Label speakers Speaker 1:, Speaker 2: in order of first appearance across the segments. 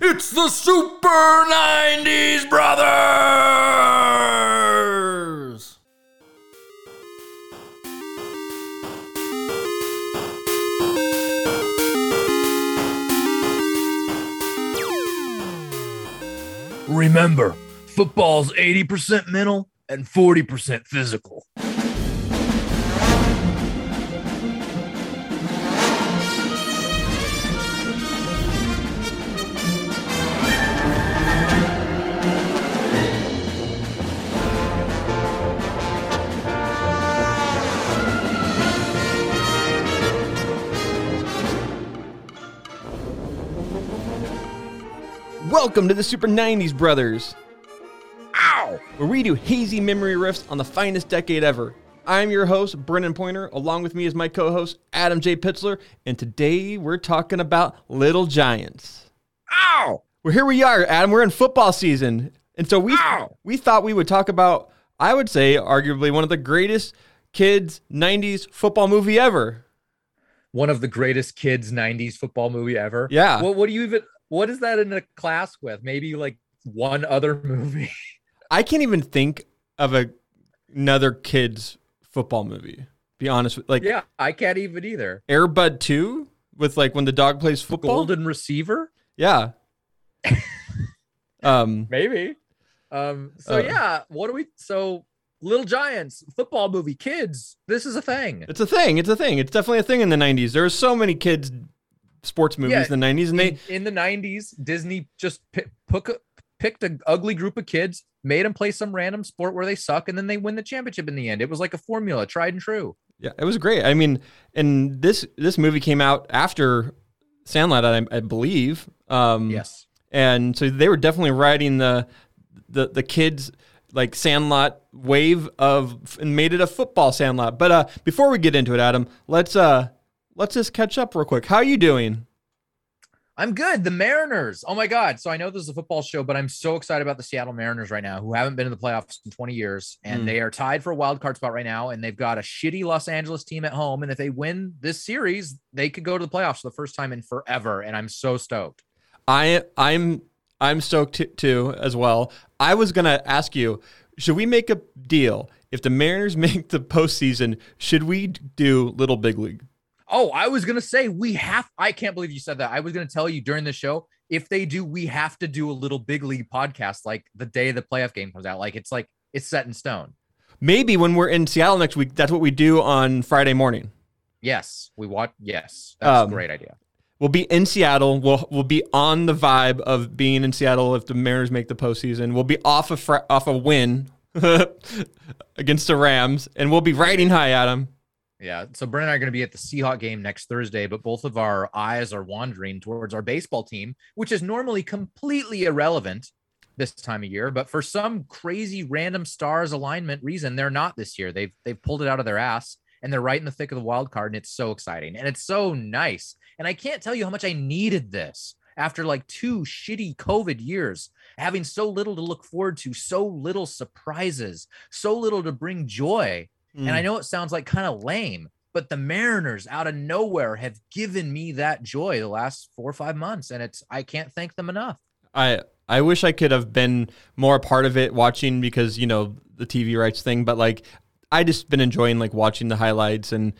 Speaker 1: It's the Super 90s Brothers! Remember, football's 80% mental and 40% physical.
Speaker 2: Welcome to the Super 90s Brothers. Ow! Where we do hazy memory riffs on the finest decade ever. I'm your host, Brennan Pointer. Along with me is my co host, Adam J. Pitzler. And today we're talking about Little Giants.
Speaker 1: Ow!
Speaker 2: Well, here we are, Adam. We're in football season. And so we,
Speaker 1: Ow!
Speaker 2: we thought we would talk about, I would say, arguably one of the greatest kids' 90s football movie ever.
Speaker 3: one of the greatest kids 90s football movie ever.
Speaker 2: Yeah.
Speaker 3: What what do you even what is that in a class with? Maybe like one other movie.
Speaker 2: I can't even think of a, another kids' football movie. Be honest with like
Speaker 3: yeah, I can't even either.
Speaker 2: Air Bud 2 with like when the dog plays football.
Speaker 3: Golden receiver?
Speaker 2: Yeah. um
Speaker 3: Maybe. Um so
Speaker 2: Uh.
Speaker 3: yeah, what do we so Little Giants football movie kids. This is a thing.
Speaker 2: it's a thing. It's a thing. It's definitely a thing in the 90s. There were so many kids sports movies
Speaker 3: Yeah,
Speaker 2: in the 90s and they
Speaker 3: in, in the 90s, Disney just pi- pick a, picked an ugly group of kids, made them play some random sport where they suck, and then they win the championship in the end. It was like a formula, tried and true.
Speaker 2: yeah, it was great. I mean, and this this movie came out after Sandlot, I, I believe. Um
Speaker 3: Yes.
Speaker 2: and so they were definitely riding the the the kids like Sandlot wave of and made it a football Sandlot. But uh before we get into it, Adam, let's uh let's just catch up real quick. How are you doing?
Speaker 3: I'm good. The Mariners. Oh my God. So I know this is a football show, but I'm so excited about the Seattle Mariners right now, who haven't been in the playoffs in 20 years. And
Speaker 2: Mm.
Speaker 3: they are tied for a wild card spot right now. And they've got a shitty Los Angeles team at home. And if they win this series, they could go to the playoffs for the first time in forever. And I'm so stoked.
Speaker 2: I I'm I'm stoked t- too as well. I was gonna ask you, should we make a deal if the Mariners make the postseason? Should we do Little Big League?
Speaker 3: Oh, I was gonna say we have. I can't believe you said that. I was gonna tell you during the show if they do, we have to do a little big league podcast like the day the playoff game comes out. Like it's like it's set in stone.
Speaker 2: Maybe when we're in Seattle next week, that's what we do on Friday morning.
Speaker 3: Yes, we watch. Yes, that's
Speaker 2: Um,
Speaker 3: a great idea.
Speaker 2: We'll be in Seattle. We'll we'll be on the vibe of being in Seattle if the Mariners make the postseason. We'll be off a fr- off a win against the Rams, and we'll be riding high, Adam.
Speaker 3: Yeah. So Brent and I are going to be at the Seahawk game next Thursday, but both of our eyes are wandering towards our baseball team, which is normally completely irrelevant this time of year. But for some crazy random stars alignment reason, they're not this year. They've they've pulled it out of their ass and they're right in the thick of the wild card. And it's so exciting and it's so nice. And I can't tell you how much I needed this after like two shitty COVID years, having so little to look forward to, so little surprises, so little to bring joy. And I know it sounds like kind of lame, but the Mariners out of nowhere have given me that joy the last four or five months. And it's, I can't thank them enough.
Speaker 2: I I wish I could have been more a part of it watching because you know the TV rights thing, but like I just been enjoying like watching the highlights and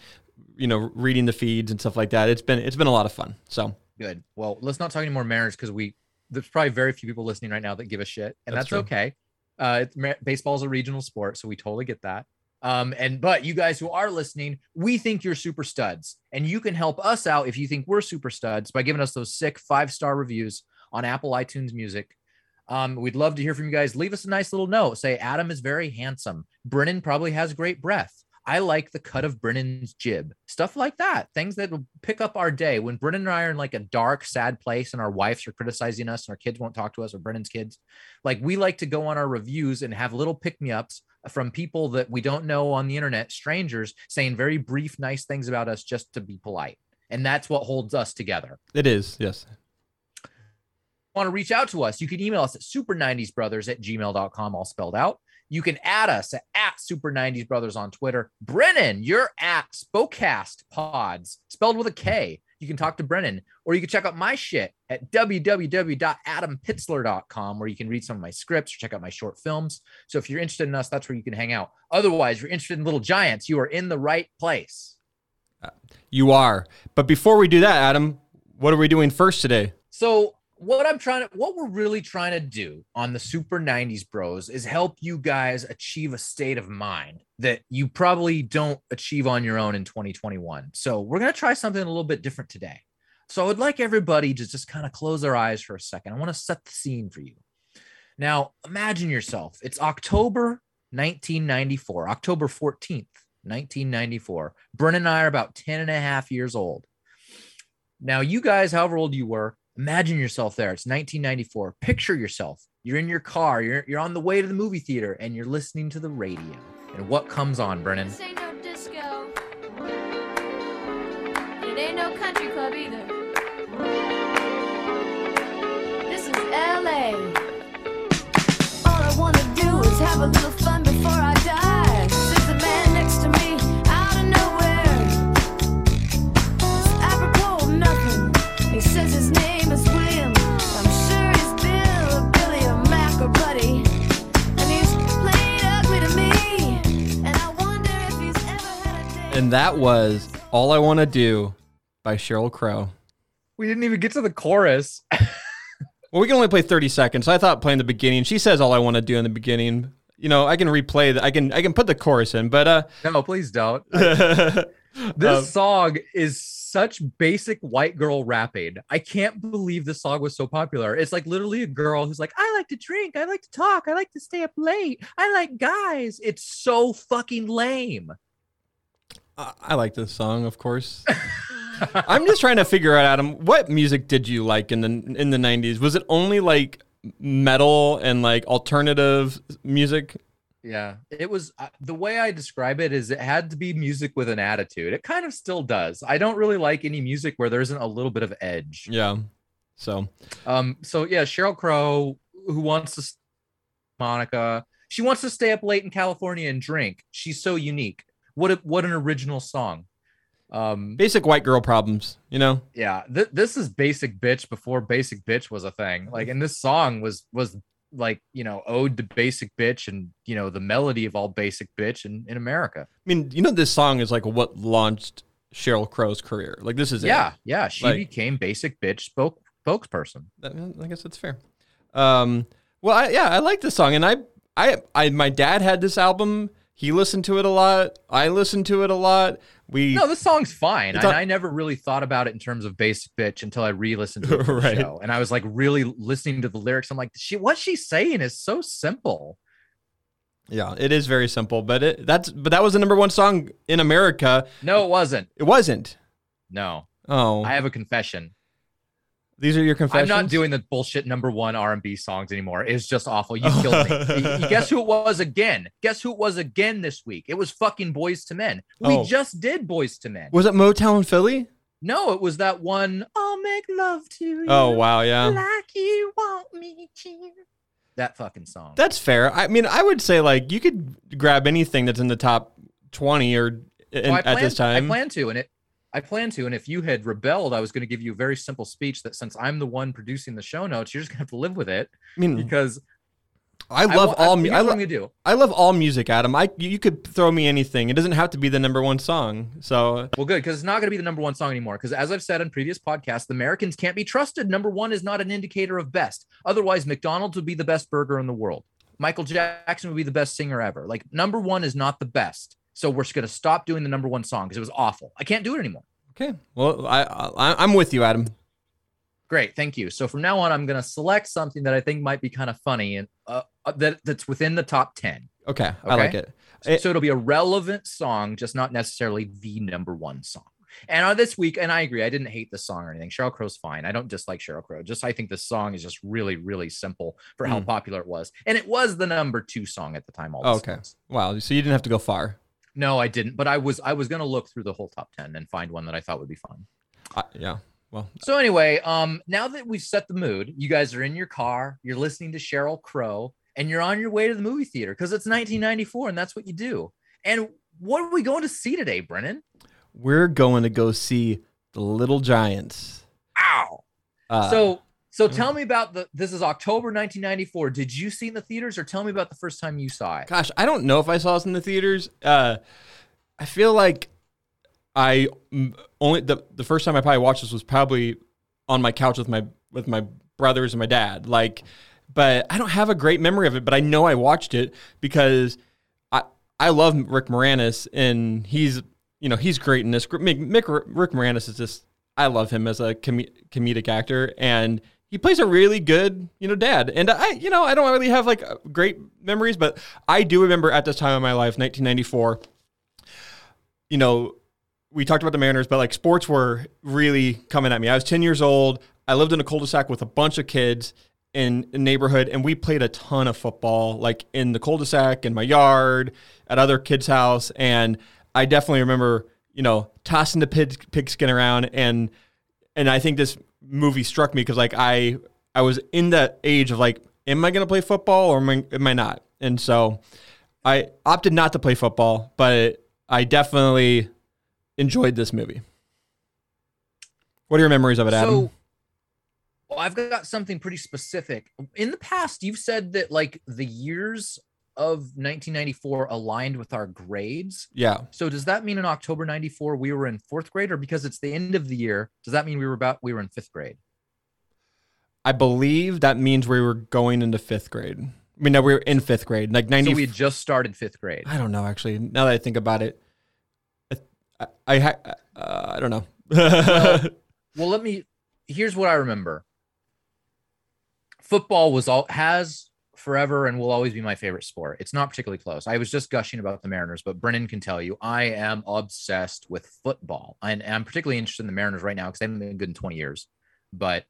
Speaker 2: you know reading the feeds and stuff like that. It's been it's been a lot of fun. So
Speaker 3: Good. Well, let's not talk any more Mariners because we, there's probably very few people listening right now that give a shit. And
Speaker 2: That's
Speaker 3: that's, okay. Uh, it's, baseball is a regional sport. So we totally get that. Um, and but you guys who are listening, we think you're super studs, and you can help us out if you think we're super studs by giving us those sick five star reviews on Apple iTunes Music. Um, we'd love to hear from you guys. Leave us a nice little note. Say Adam is very handsome. Brennan probably has great breath. I like the cut of Brennan's jib. Stuff like that. Things that will pick up our day. When Brennan and I are in like a dark, sad place and our wives are criticizing us and our kids won't talk to us or Brennan's kids, like we like to go on our reviews and have little pick me ups from people that we don't know on the internet, strangers saying very brief, nice things about us just to be polite. And that's what holds us together.
Speaker 2: it is yes.
Speaker 3: want to reach out to us, you can email us at super90sbrothers at gmail.com, all spelled out. You can add us at, at Super 90s Brothers on Twitter. Brennan, you're at Spokecast Pods, spelled with a K. you can talk to Brennan, or you can check out my shit at www.adampitzler.com, where you can read some of my scripts or check out my short films. So if you're interested in us, that's where you can hang out. Otherwise, if you're interested in Little Giants, you are in the right place.
Speaker 2: Uh, you are. But before we do that, Adam, what are we doing first today?
Speaker 3: So what I'm trying to what we're really trying to do on the Super 90s Bros is help you guys achieve a state of mind that you probably don't achieve on your own in 2021. So we're going to try something a little bit different today. So I would like everybody to just kind of close their eyes for a second. I want to set the scene for you. Now, imagine yourself. It's October 1994, October 14th, 1994. Brennan and I are about 10 and a half years old. Now, you guys, however old you were, imagine yourself there. It's 1994. Picture yourself. You're in your car, you're, you're on the way to the movie theater, and you're listening to the radio. And what comes on, Brennan?
Speaker 4: This ain't no disco. It ain't no country club either. This is LA. All I wanna do is have a little fun And
Speaker 2: that was All I Want to Do by Sheryl Crow.
Speaker 3: We didn't even get to the chorus.
Speaker 2: Well, we can only play 30 seconds. So I thought playing the beginning. She says all I want to do in the beginning. You know, I can replay that. I can I can put the chorus in, but uh
Speaker 3: No, please don't.
Speaker 2: this
Speaker 3: This song is such basic white girl rapping. I can't believe this song was so popular. It's like literally a girl who's like, I like to drink, I like to talk, I like to stay up late, I like guys. It's so fucking lame.
Speaker 2: I, I like this song, of course. I'm just trying to figure out, Adam, what music did you like in the in the 90s? Was it only like metal and like alternative music?
Speaker 3: Yeah, it was uh, the way I describe it is it had to be music with an attitude. It kind of still does. I don't really like any music where there isn't a little bit of edge.
Speaker 2: Yeah. So,
Speaker 3: Um, so yeah, Sheryl Crow, who wants to Monica, she wants to stay up late in California and drink. She's so unique. What a, what an original song. Um,
Speaker 2: basic white girl problems, you know?
Speaker 3: yeah, th- this is basic bitch before basic bitch was a thing. Like, and this song was was like you know ode to basic bitch and you know the melody of all basic bitch in in America.
Speaker 2: I mean, you know, this song is like what launched Sheryl Crow's career. Like, this is it.
Speaker 3: Yeah, yeah, she
Speaker 2: Like-
Speaker 3: became basic bitch spoke spokesperson.
Speaker 2: I guess that's fair. Um, well, I, yeah, I like this song, and I, I, I, my dad had this album. He listened to it a lot. I listened to it a lot. We,
Speaker 3: No, this song's fine.
Speaker 2: On-
Speaker 3: I never really thought about it in terms of basic bitch until I re-listened to it for the show. And I was like really listening to the lyrics. I'm like, she what she's saying is so simple.
Speaker 2: yeah, it is very simple, but it that's but that was the number one song in America.
Speaker 3: No, it wasn't.
Speaker 2: It wasn't.
Speaker 3: No.
Speaker 2: Oh,
Speaker 3: I have a confession.
Speaker 2: These are your confessions.
Speaker 3: I'm not doing the bullshit number one R&B songs anymore. It's just awful. You killed me. Guess who it was again? Guess who it was again this week? It was fucking Boyz II Men. We
Speaker 2: Oh.
Speaker 3: just did Boyz II Men.
Speaker 2: Was it Motown Philly?
Speaker 3: No, it was that one. I'll make love to you.
Speaker 2: Oh wow, yeah.
Speaker 3: Like you want me to. That fucking song.
Speaker 2: That's fair. I mean, I would say like you could grab anything that's in the top twenty or in,
Speaker 3: Well, I
Speaker 2: at this time.
Speaker 3: I plan to, and it. I plan to, and if you had rebelled, I was going to give you a very simple speech that since I'm the one producing the show notes, you're just going to have to live with it
Speaker 2: I mean,
Speaker 3: because
Speaker 2: I love
Speaker 3: wa-
Speaker 2: all. mu-
Speaker 3: here's
Speaker 2: I,
Speaker 3: what
Speaker 2: lo-
Speaker 3: I'm going to do.
Speaker 2: I love all music, Adam. I you could throw me anything. It doesn't have to be the number one song. So
Speaker 3: Well, good because it's not going to be the number one song anymore. Because as I've said in previous podcasts, the Americans can't be trusted. Number one is not an indicator of best. Otherwise, McDonald's would be the best burger in the world. Michael Jackson would be the best singer ever. Like number one is not the best. So we're just going to stop doing the number one song because it was awful. I can't do it anymore.
Speaker 2: okay, well I, I I'm with you, Adam.
Speaker 3: Great, thank you. So from now on, I'm going to select something that I think might be kind of funny and uh, uh, that that's within the top ten.
Speaker 2: Okay, I like it.
Speaker 3: So,
Speaker 2: It-
Speaker 3: so it'll be a relevant song, just not necessarily the number one song. And on this week, and I agree, I didn't hate the song or anything. Sheryl Crow's fine. I don't dislike Sheryl Crow. Just I think the song is just really, really simple for how
Speaker 2: Mm.
Speaker 3: popular it was, and it was the number two song at the time. All
Speaker 2: Oh, okay. Wow, so you didn't have to go far.
Speaker 3: No, I didn't, but I was I was gonna look through the whole top ten and find one that I thought would be fun.
Speaker 2: I, yeah. Well,
Speaker 3: So anyway, um, now that we've set the mood, you guys are in your car, you're listening to Sheryl Crow, and you're on your way to the movie theater because it's 1994 and that's what you do. And what are we going to see today, Brennan?
Speaker 2: we're going to go see The Little Giants.
Speaker 3: Ow.
Speaker 2: Uh,
Speaker 3: so so tell me about the this is October 1994. Did you see in the theaters or tell me about the first time you saw it?
Speaker 2: gosh, I don't know if I saw this in the theaters. Uh, I feel like I mm, only the the first time I probably watched this was probably on my couch with my with my brothers and my dad. Like, but I don't have a great memory of it. But I know I watched it because I I love Rick Moranis and he's you know he's great in this. Mick, Mick Rick Moranis is just I love him as a com- comedic actor and he plays a really good, you know, dad. And I, you know, I don't really have like great memories, but I do remember at this time of my life, 1994. You know, we talked about the Mariners, but like sports were really coming at me. I was 10 years old. I lived in a cul-de-sac with a bunch of kids in a neighborhood, and we played a ton of football, like in the cul-de-sac, in my yard, at other kids' house. And I definitely remember, you know, tossing the pig, pigskin around and and I think this movie struck me because like I I was in that age of like, am I gonna play football or am I, am I not? And so I opted not to play football, but I definitely enjoyed this movie. What are your memories of it, Adam?
Speaker 3: So well, I've got something pretty specific. In the past, you've said that like the years of 1994 aligned with our grades.
Speaker 2: yeah,
Speaker 3: So does that mean in October 94 we were in fourth grade or because it's the end of the year, does that mean we were about we were in fifth grade?
Speaker 2: I believe that means we were going into fifth grade. I mean, no, we were in fifth grade, like ninety.
Speaker 3: So we had just started fifth grade.
Speaker 2: I don't know actually. Now that I think about it, I I, I, uh, I don't know.
Speaker 3: Well, let me here's what I remember. Football was all has forever and will always be my favorite sport. It's not particularly close. I was just gushing about the Mariners, but Brennan can tell you I am obsessed with football. And I'm particularly interested in the Mariners right now because they haven't been good in 20 years. But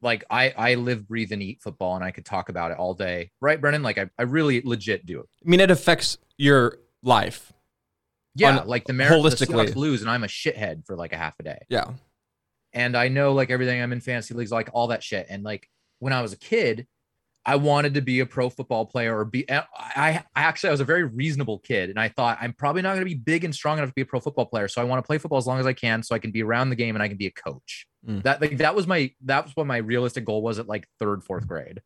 Speaker 3: like I I live, breathe, and eat football, and I could talk about it all day. Right, Brennan? Like I, I really legit do it.
Speaker 2: I mean, it affects your life.
Speaker 3: Yeah,
Speaker 2: On-
Speaker 3: like the Mariners the. Seahawks lose, and I'm a shithead for like a half a day.
Speaker 2: Yeah.
Speaker 3: and I know like everything. I'm in fantasy leagues, like all that shit. And like when I was a kid, I wanted to be a pro football player or be. I, I actually I was a very reasonable kid, and I thought I'm probably not going to be big and strong enough to be a pro football player. So I want to play football as long as I can, so I can be around the game and I can be a coach.
Speaker 2: Mm.
Speaker 3: That like that was my that was what my realistic goal was at like third fourth grade.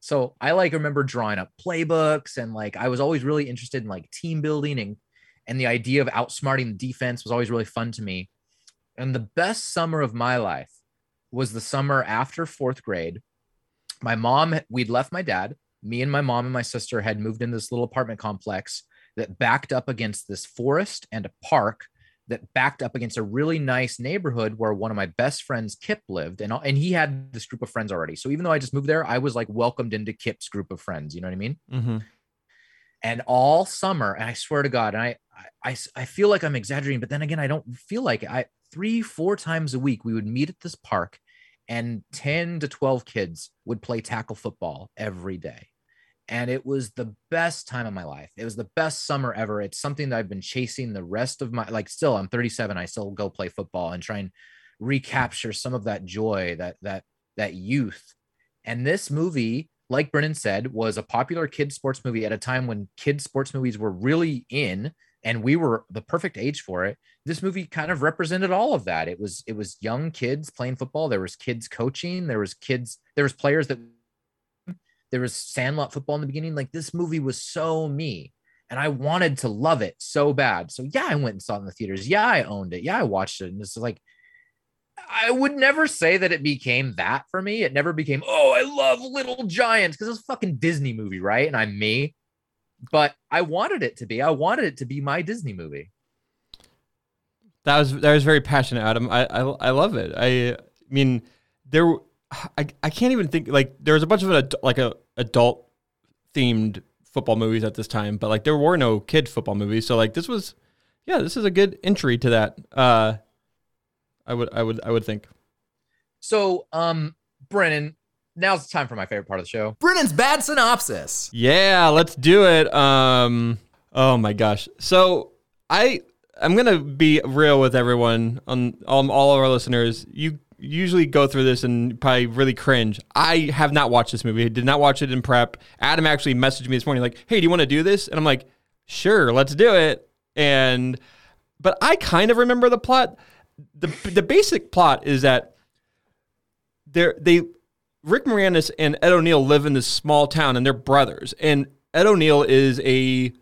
Speaker 3: So I like remember drawing up playbooks and like I was always really interested in like team building and and the idea of outsmarting the defense was always really fun to me. And the best summer of my life was the summer after fourth grade. My mom, we'd left my dad. Me and my mom and my sister had moved in this little apartment complex that backed up against this forest and a park that backed up against a really nice neighborhood where one of my best friends Kip lived and and he had this group of friends already. So even though I just moved there, I was like welcomed into Kip's group of friends, you know what I mean?
Speaker 2: Mm-hmm.
Speaker 3: and all summer and i swear to god and I, I i feel like i'm exaggerating but then again i don't feel like it. i three four times a week we would meet at this park and 10 to 12 kids would play tackle football every day. And it was the best time of my life. It was the best summer ever. It's something that i've been chasing the rest of my like still i'm 37 i still go play football and try and recapture some of that joy that that that youth. And this movie like Brennan said, was a popular kids sports movie at a time when kids sports movies were really in and we were the perfect age for it. This movie kind of represented all of that. It was it was young kids playing football, there was kids coaching, there was kids, there was players that there was sandlot football in the beginning. Like this movie was so me. And I wanted to love it so bad. So yeah, I went and saw it in the theaters. Yeah, I owned it. Yeah, I watched it. And it's like I would never say that it became that for me. It never became, oh, I love Little Giants because it's a fucking Disney movie, right? And I'm me. But I wanted it to be. I wanted it to be my Disney movie.
Speaker 2: That was that was very passionate, Adam. I I, I love it. I mean, there. I, I can't even think like there was a bunch of ad- like a adult themed football movies at this time, but like there were no kid football movies. So like this was, yeah, this is a good entry to that. Uh, I would I would I would think.
Speaker 3: So, um, Brennan, now's the time for my favorite part of the show.
Speaker 5: Brennan's bad synopsis.
Speaker 2: Yeah, let's do it. Um, oh my gosh. So I I'm gonna be real with everyone on all, all of our listeners. You usually go through this and probably really cringe. I have not watched this movie. I did not watch it in prep. Adam actually messaged me this morning like, "Hey, do you want to do this?" And I'm like, "Sure, let's do it." And but I kind of remember the plot. the the basic plot is that they're they Rick Moranis and Ed O'Neill live in this small town and they're brothers. And Ed O'Neill is a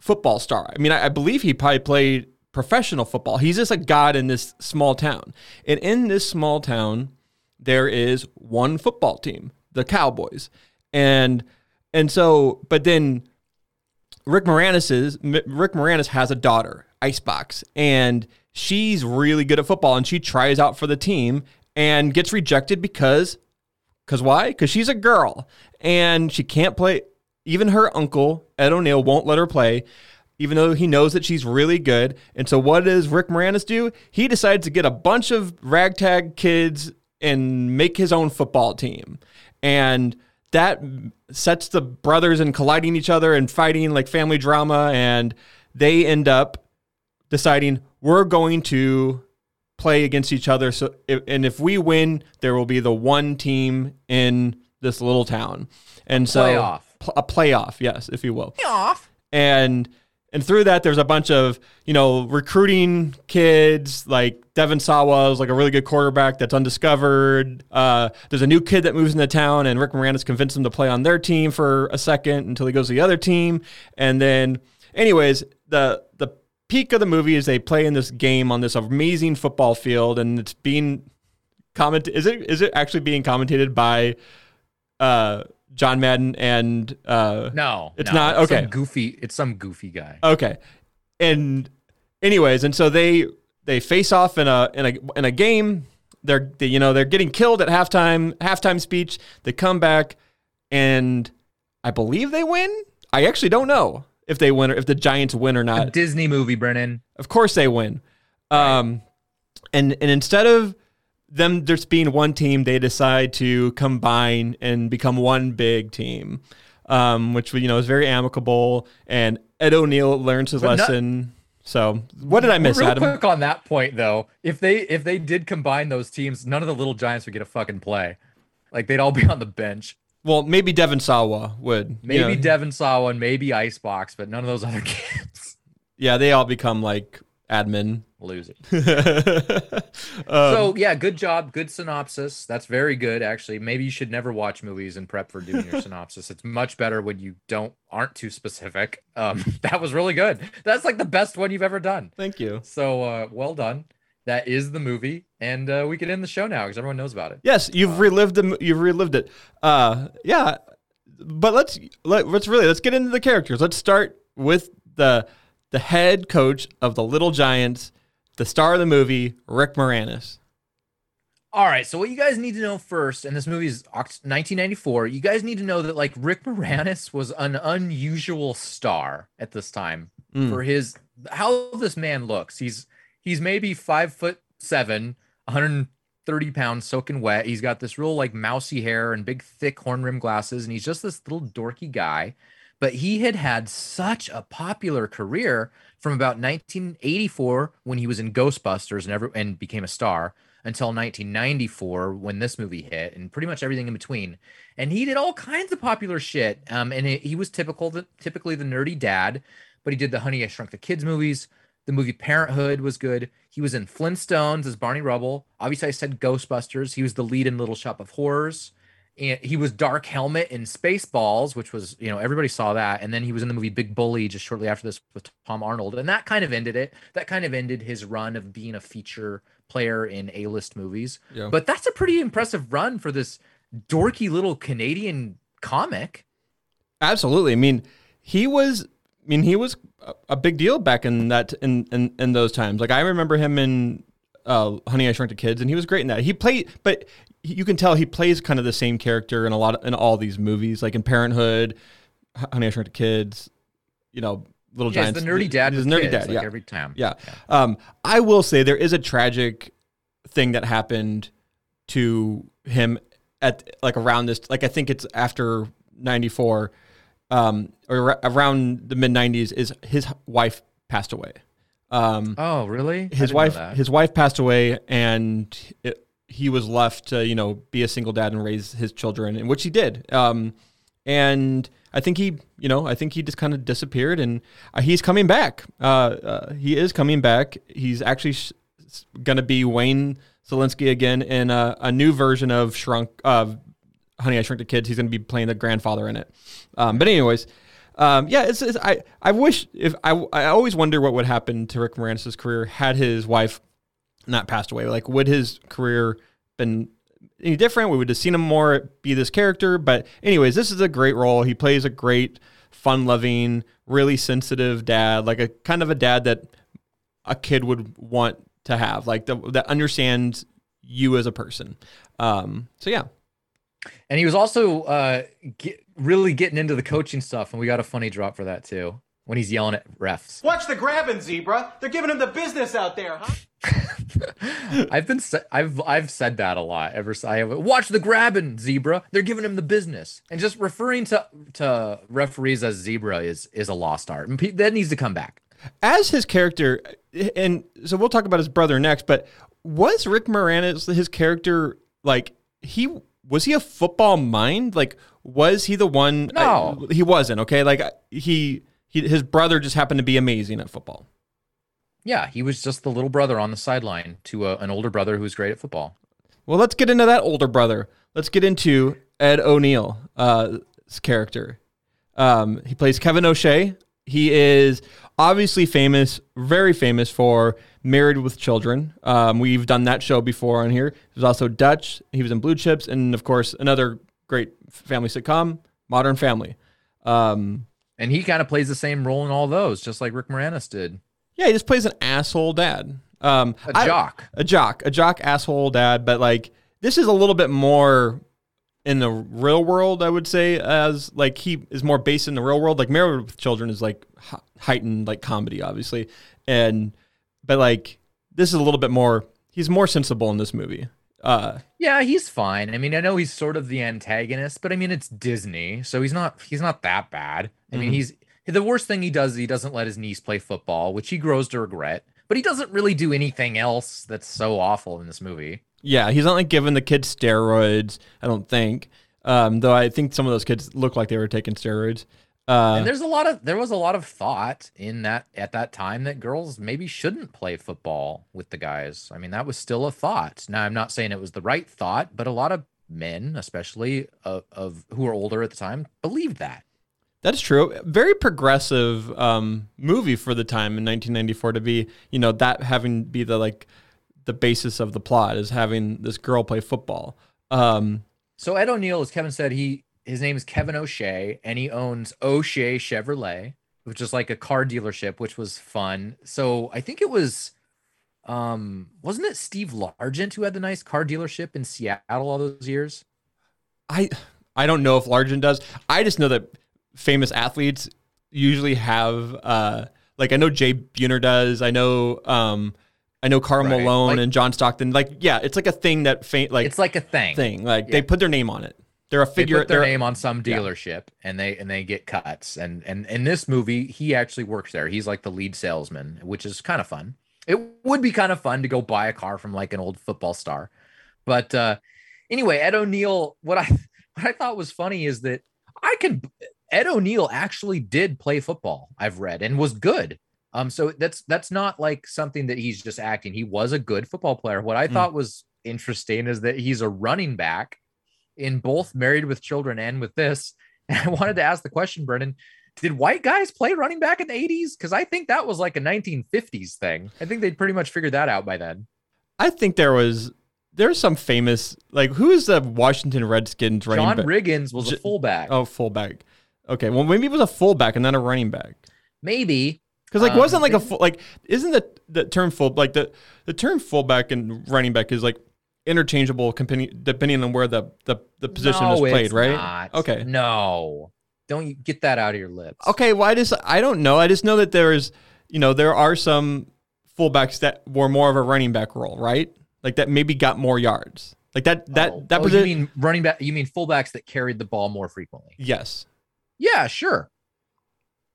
Speaker 2: football star. I mean, I, I believe he probably played professional football. He's just a god in this small town. And in this small town, there is one football team, the Cowboys. And and so, but then Rick Moranis is Rick Moranis has a daughter, Icebox, and she's really good at football and she tries out for the team and gets rejected because because why? Because she's a girl and she can't play. Even her uncle, Ed O'Neill, won't let her play, even though he knows that she's really good. And so, what does Rick Moranis do? He decides to get a bunch of ragtag kids and make his own football team. And that sets the brothers in colliding each other and fighting like family drama. And they end up deciding we're going to play against each other. So, if, and if we win, there will be the one team in this little town, and so
Speaker 3: Playoff.
Speaker 2: pl- a playoff, yes, if you will, playoff, and and through that, there's a bunch of you know recruiting kids like Devon Sawa is like a really good quarterback that's undiscovered. Uh, there's a new kid that moves into town, and Rick Moranis convinced him to play on their team for a second until he goes to the other team, and then, anyways, the the peak of the movie is they play in this game on this amazing football field, and it's being comment. Is it is it actually being commentated by uh, John Madden and uh,
Speaker 3: No,
Speaker 2: It's
Speaker 3: no,
Speaker 2: not?
Speaker 3: some
Speaker 2: Okay.
Speaker 3: goofy. It's some goofy guy.
Speaker 2: Okay. And anyways, and so they they face off in a in a in a game. They're they, you know they're getting killed at halftime halftime speech. They come back and I believe they win. I actually don't know if they win or if the Giants win or not. A.
Speaker 3: Disney movie, Brennan.
Speaker 2: Of course they win. Um, and and instead of them just being one team, they decide to combine and become one big team, um, which you know is very amicable. And Ed O'Neill learns his
Speaker 3: But not-
Speaker 2: lesson. so what did I miss,
Speaker 3: Real
Speaker 2: Adam?
Speaker 3: quick on that point, though, if they if they did combine those teams, none of the little giants would get a fucking play. Like they'd all be on the bench.
Speaker 2: Well, maybe Devon Sawa would. you
Speaker 3: Maybe
Speaker 2: know.
Speaker 3: Devon saw one, maybe Icebox, but none of those other kids.
Speaker 2: yeah, they all become like admin.
Speaker 3: Losers.
Speaker 2: um,
Speaker 3: so yeah, good job, good synopsis. That's very good, actually. Maybe you should never watch movies and prep for doing your synopsis. It's much better when you don't aren't too specific. Um, that was really good. That's like the best one you've ever done.
Speaker 2: thank you.
Speaker 3: So uh, well done. That is the movie, and uh, we can end the show now because everyone knows about it.
Speaker 2: Yes, you've relived the you've relived it. Uh, yeah, but let's let, let's really let's get into the characters. Let's start with the the head coach of the Little Giants, the star of the movie, Rick Moranis.
Speaker 3: All right, so what you guys need to know first, and this movie is 1994. You guys need to know that like Rick Moranis was an unusual star at this time
Speaker 2: Mm.
Speaker 3: for his how this man looks. He's he's maybe five foot seven, 130 pounds, soaking wet. He's got this real like mousy hair and big thick horn rim glasses, and he's just this little dorky guy. But he had had such a popular career from about 1984 when he was in Ghostbusters and and became a star until 1994 when this movie hit and pretty much everything in between. And he did all kinds of popular shit. Um, and it, he was typical, typically the nerdy dad, but he did the Honey I Shrunk the Kids movies. The movie Parenthood was good. He was in Flintstones as Barney Rubble. Obviously, I said Ghostbusters. He was the lead in Little Shop of Horrors. And he was Dark Helmet in Spaceballs, which was, you know, everybody saw that. And then he was in the movie Big Bully just shortly after this with Tom Arnold. And that kind of ended it. That kind of ended his run of being a feature player in A list movies.
Speaker 2: Yeah.
Speaker 3: But that's a pretty impressive run for this dorky little Canadian comic.
Speaker 2: Absolutely. I mean, he was. I mean, he was a- big deal back in that in in, in those times. Like I remember him in uh, Honey I Shrunk the Kids, and he was great in that. He played, but you can tell he plays kind of the same character in a lot of, in all these movies, like in Parenthood, Honey I Shrunk the Kids. You know, Little
Speaker 3: Yeah, he's
Speaker 2: Giants.
Speaker 3: the nerdy dad.
Speaker 2: He's the nerdy
Speaker 3: kids,
Speaker 2: dad.
Speaker 3: like
Speaker 2: yeah.
Speaker 3: every time.
Speaker 2: Yeah. Um, I will say there is a tragic thing that happened to him at like around this, like I think it's after 94, um, or around the mid 90s is his wife passed away. Um,
Speaker 3: Oh, really?
Speaker 2: His wife, his wife passed away and it, he was left to, you know, be a single dad and raise his children and which he did. Um, and I think he, you know, I think he just kind of disappeared, and uh, he's coming back. Uh, uh, he is coming back. He's actually sh- going to be Wayne Szalinski again in a, a new version of Shrunk of Honey I Shrunk the Kids. He's going to be playing the grandfather in it. Um, but anyways, um, yeah, it's, it's I I wish if I I always wonder what would happen to Rick Moranis' career had his wife not passed away. Like, would his career been any different? We would have seen him more be this character. But anyways, this is a great role. He plays a great, fun-loving, really sensitive dad, like a kind of a dad that a kid would want to have, like the, that understands you as a person. Um, so yeah,
Speaker 3: And he was also uh, get, really getting into the coaching stuff, and we got a funny drop for that too when he's yelling at refs.
Speaker 6: Watch the grabbing, zebra. They're giving him the business out there, huh?
Speaker 3: I've been I've I've said that a lot ever. s- I have watch the grabbing zebra. They're giving him the business, and just referring to to referees as zebra is is a lost art, and that needs to come back.
Speaker 2: as his character, and so we'll talk about his brother next. But was Rick Moranis his character like he was he a football mind? Like was he the one?
Speaker 3: No.
Speaker 2: I- he wasn't. Okay, like he, he his brother just happened to be amazing at football.
Speaker 3: Yeah, he was just the little brother on the sideline to a, an older brother who was great at football.
Speaker 2: Well, let's get into that older brother. Let's get into Ed O'Neill, uh, character. Um, he plays Kevin O'Shea. He is obviously famous, very famous for Married with Children. Um, we've done that show before on here. He was also Dutch. He was in Blue Chips, and of course, another great family sitcom, Modern Family. Um,
Speaker 3: And he kind of plays the same role in all those, just like Rick Moranis did.
Speaker 2: yeah, he just plays an asshole dad. Um,
Speaker 3: A
Speaker 2: I-
Speaker 3: jock.
Speaker 2: a jock, a jock asshole dad, but like this is a little bit more in the real world, I would say, as like he is more based in the real world. Like Married with Children is like heightened like comedy, obviously, and but like this is a little bit more. He's more sensible in this movie. Uh,
Speaker 3: Yeah, he's fine. I mean, I know he's sort of the antagonist, but I mean, it's Disney, so he's not he's not that bad. I mean,
Speaker 2: Mhm.
Speaker 3: he's the worst thing he does is he doesn't let his niece play football, which he grows to regret. But he doesn't really do anything else that's so awful in this movie.
Speaker 2: Yeah, he's not like giving the kids steroids. I don't think. Um, though I think some of those kids look like they were taking steroids. Uh,
Speaker 3: and there's a lot of there was a lot of thought in that at that time that girls maybe shouldn't play football with the guys. I mean, that was still a thought. Now, I'm not saying it was the right thought, but a lot of men, especially of, of who were older at the time, believed that.
Speaker 2: That's true. Very progressive um, movie for the time in 1994 to be, you know, that having to be the like the basis of the plot is having this girl play football. Um,
Speaker 3: So Ed O'Neill, as Kevin said, he his name is Kevin O'Shea, and he owns O'Shea Chevrolet, which is like a car dealership, which was fun. So I think it was, um, wasn't it Steve Largent who had the nice car dealership in Seattle all those years?
Speaker 2: I I don't know if Largent does. I just know that famous athletes usually have uh, like I know Jay Buhner does. I know um, I know Karl
Speaker 3: Right.
Speaker 2: Malone
Speaker 3: Like-
Speaker 2: and John Stockton. Like yeah, it's like a thing that fa- like
Speaker 3: it's like a thing.
Speaker 2: thing. Like
Speaker 3: Yeah.
Speaker 2: they put their name on it. They're a figure.
Speaker 3: They put their name on some
Speaker 2: yeah.
Speaker 3: dealership, and they and they get cuts. And and in this movie, he actually works there. He's like the lead salesman, which is kind of fun. It would be kind of fun to go buy a car from like an old football star. But uh anyway, Ed O'Neill, what I what I thought was funny is that I can Ed O'Neill actually did play football, I've read, and was good. Um, so that's that's not like something that he's just acting. He was a good football player. What I
Speaker 2: Mm.
Speaker 3: thought was interesting is that he's a running back in both Married with Children and with this. And I wanted to ask the question, Brennan, did white guys play running back in the 80s? Because I think that was like a 1950s thing. I think they'd pretty much figured that out by then.
Speaker 2: I think there was there's some famous like who is the Washington Redskins running
Speaker 3: John
Speaker 2: back?
Speaker 3: Riggins was a fullback.
Speaker 2: Oh, fullback. Okay, well maybe it was a fullback and then a running back.
Speaker 3: Maybe.
Speaker 2: Because like
Speaker 3: Um,
Speaker 2: wasn't like a full like isn't the the term full like the the term fullback and running back is like interchangeable depending depending on where the the, the position
Speaker 3: No,
Speaker 2: is played, right?
Speaker 3: not.
Speaker 2: Okay.
Speaker 3: No. Don't you get that out of your lips.
Speaker 2: Okay, well I just I don't know. I just know that there is you know there are some fullbacks that were more of a running back role, right? Like that maybe got more yards. Like that that
Speaker 3: Oh,
Speaker 2: that
Speaker 3: oh,
Speaker 2: position.
Speaker 3: you mean running back? You mean fullbacks that carried the ball more frequently?
Speaker 2: yes.
Speaker 3: Yeah, sure.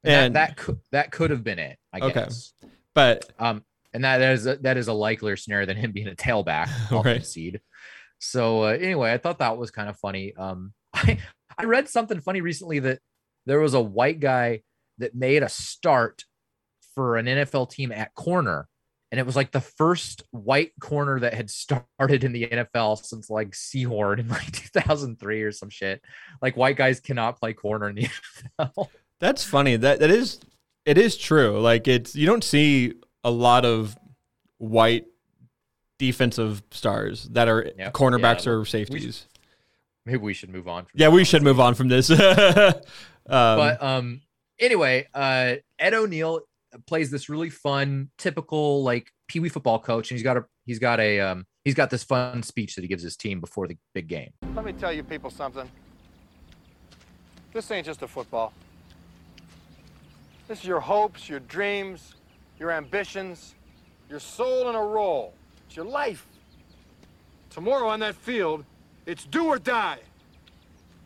Speaker 3: And,
Speaker 2: And-
Speaker 3: that, that could that could have been it, I
Speaker 2: Okay.
Speaker 3: guess.
Speaker 2: But
Speaker 3: Um, and that is a, that is a likelier scenario than him being a tailback. I'll
Speaker 2: Right.
Speaker 3: concede. So uh, anyway, I thought that was kind of funny. Um, I I read something funny recently that there was a white guy that made a start for an NFL team at corner, and it was like the first white corner that had started in the NFL since like Sehorn in like 2003 or some shit. Like white guys cannot play corner in the NFL.
Speaker 2: That's funny. That that is it is true. Like it's you don't see a lot of white defensive stars that are
Speaker 3: Yeah.
Speaker 2: cornerbacks
Speaker 3: Yeah.
Speaker 2: or safeties.
Speaker 3: Maybe we should move on. From
Speaker 2: yeah, we should move on from this. um,
Speaker 3: but um anyway uh ed o'neill plays this really fun typical like pee-wee football coach and he's got a he's got a um he's got this fun speech that he gives his team before the big game
Speaker 7: Let me tell you people something. This ain't just a football. This is your hopes, your dreams, your ambitions, your soul in a roll. It's your life. Tomorrow on that field, it's do or die.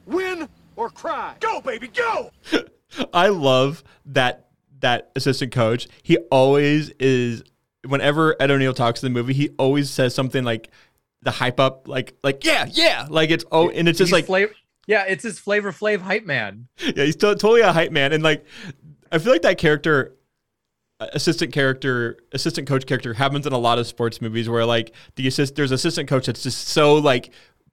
Speaker 7: Win or cry. Go, baby, go!
Speaker 2: I love that that assistant coach. He always is. Whenever Ed O'Neill talks in the movie, he always says something like the hype up, like like yeah yeah, like it's oh, and it's just
Speaker 3: He's
Speaker 2: like
Speaker 3: flavor yeah it's his flavor flav hype man
Speaker 2: yeah, he's to- totally a hype man, and like I feel like that character, uh, assistant character, assistant coach character, happens in a lot of sports movies where like the assist there's assistant coach that's just so like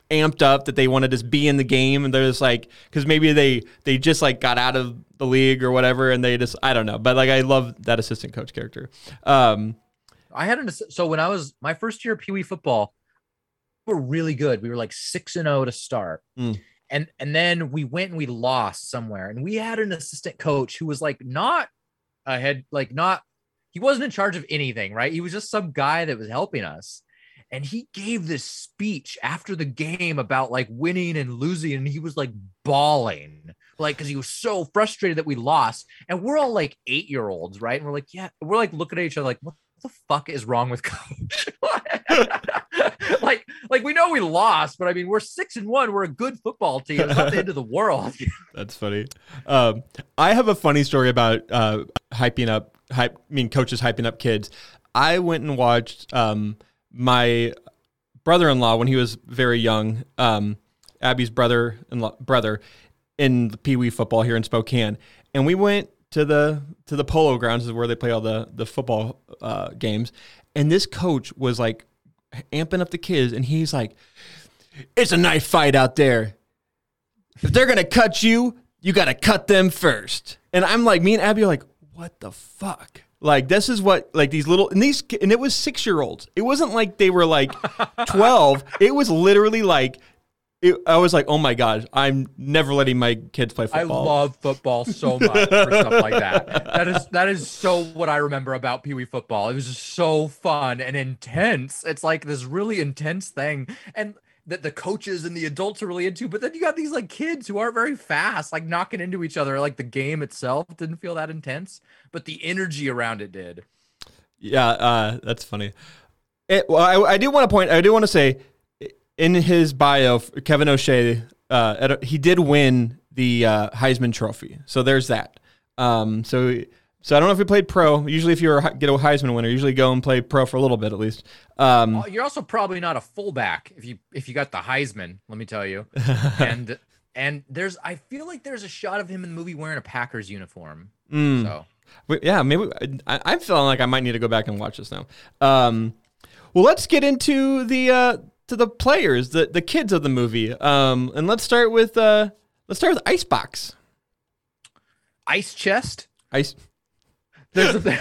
Speaker 2: amped up that they want to just be in the game and they're just like because maybe they they just like got out of the league or whatever and they just I don't know but like I love that assistant coach character. Um,
Speaker 3: i had an so when i was my first year of pee-wee football we were really good we were like 6 and 0 to start
Speaker 2: Mm.
Speaker 3: And and then we went and we lost somewhere. And we had an assistant coach who was like not ahead like not he wasn't in charge of anything right? He was just some guy that was helping us. And he gave this speech after the game about like winning and losing. And he was like bawling like because he was so frustrated that we lost. And we're all like eight year olds right? And we're like yeah we're like looking at each other like what the fuck is wrong with coach like like we know we lost but i mean we're six and one we're a good football team it's not the end of the world
Speaker 2: That's funny. Um, I have a funny story about uh, hyping up, hype. I mean, coaches hyping up kids. I went and watched um, my brother-in-law when he was very young. Um, Abby's brother and brother in the Pee Wee football here in Spokane, and we went to the to the polo grounds is where they play all the the football uh, games. And this coach was like amping up the kids, and he's like, "It's a knife fight out there." if they're gonna cut you, you gotta cut them first. And I'm like, me and Abby are like, what the fuck? Like this is what like these little and these and it was six year olds. It wasn't like they were like twelve. It was literally like it, I was like, oh my god, I'm never letting my kids play football.
Speaker 3: I love football so much for stuff like that. That is that is so what I remember about Pee Wee football. It was just so fun and intense. It's like this really intense thing, and that the coaches and the adults are really into. But then you got these like kids who aren't very fast, like knocking into each other. Like the game itself didn't feel that intense, but the energy around it did.
Speaker 2: Yeah, uh, that's funny. It, well, I, I do want to point. I do want to say, in his bio, Kevin O'Shea, uh, he did win the uh, Heisman Trophy. So there's that. Um, so so I don't know if he played pro. Usually, if you're a, get a Heisman winner, usually go and play pro for a little bit at least. Um,
Speaker 3: Oh, You're also probably not a fullback if you if you got the Heisman. Let me tell you. and and there's I feel like there's a shot of him in the movie wearing a Packers uniform.
Speaker 2: mm.
Speaker 3: So.
Speaker 2: Wait, yeah, maybe I, I'm feeling like I might need to go back and watch this now. Um, well, let's get into the uh, to the players, the the kids of the movie, um, and let's start with uh, let's start with Icebox.
Speaker 3: Ice chest.
Speaker 2: Ice.
Speaker 3: There's a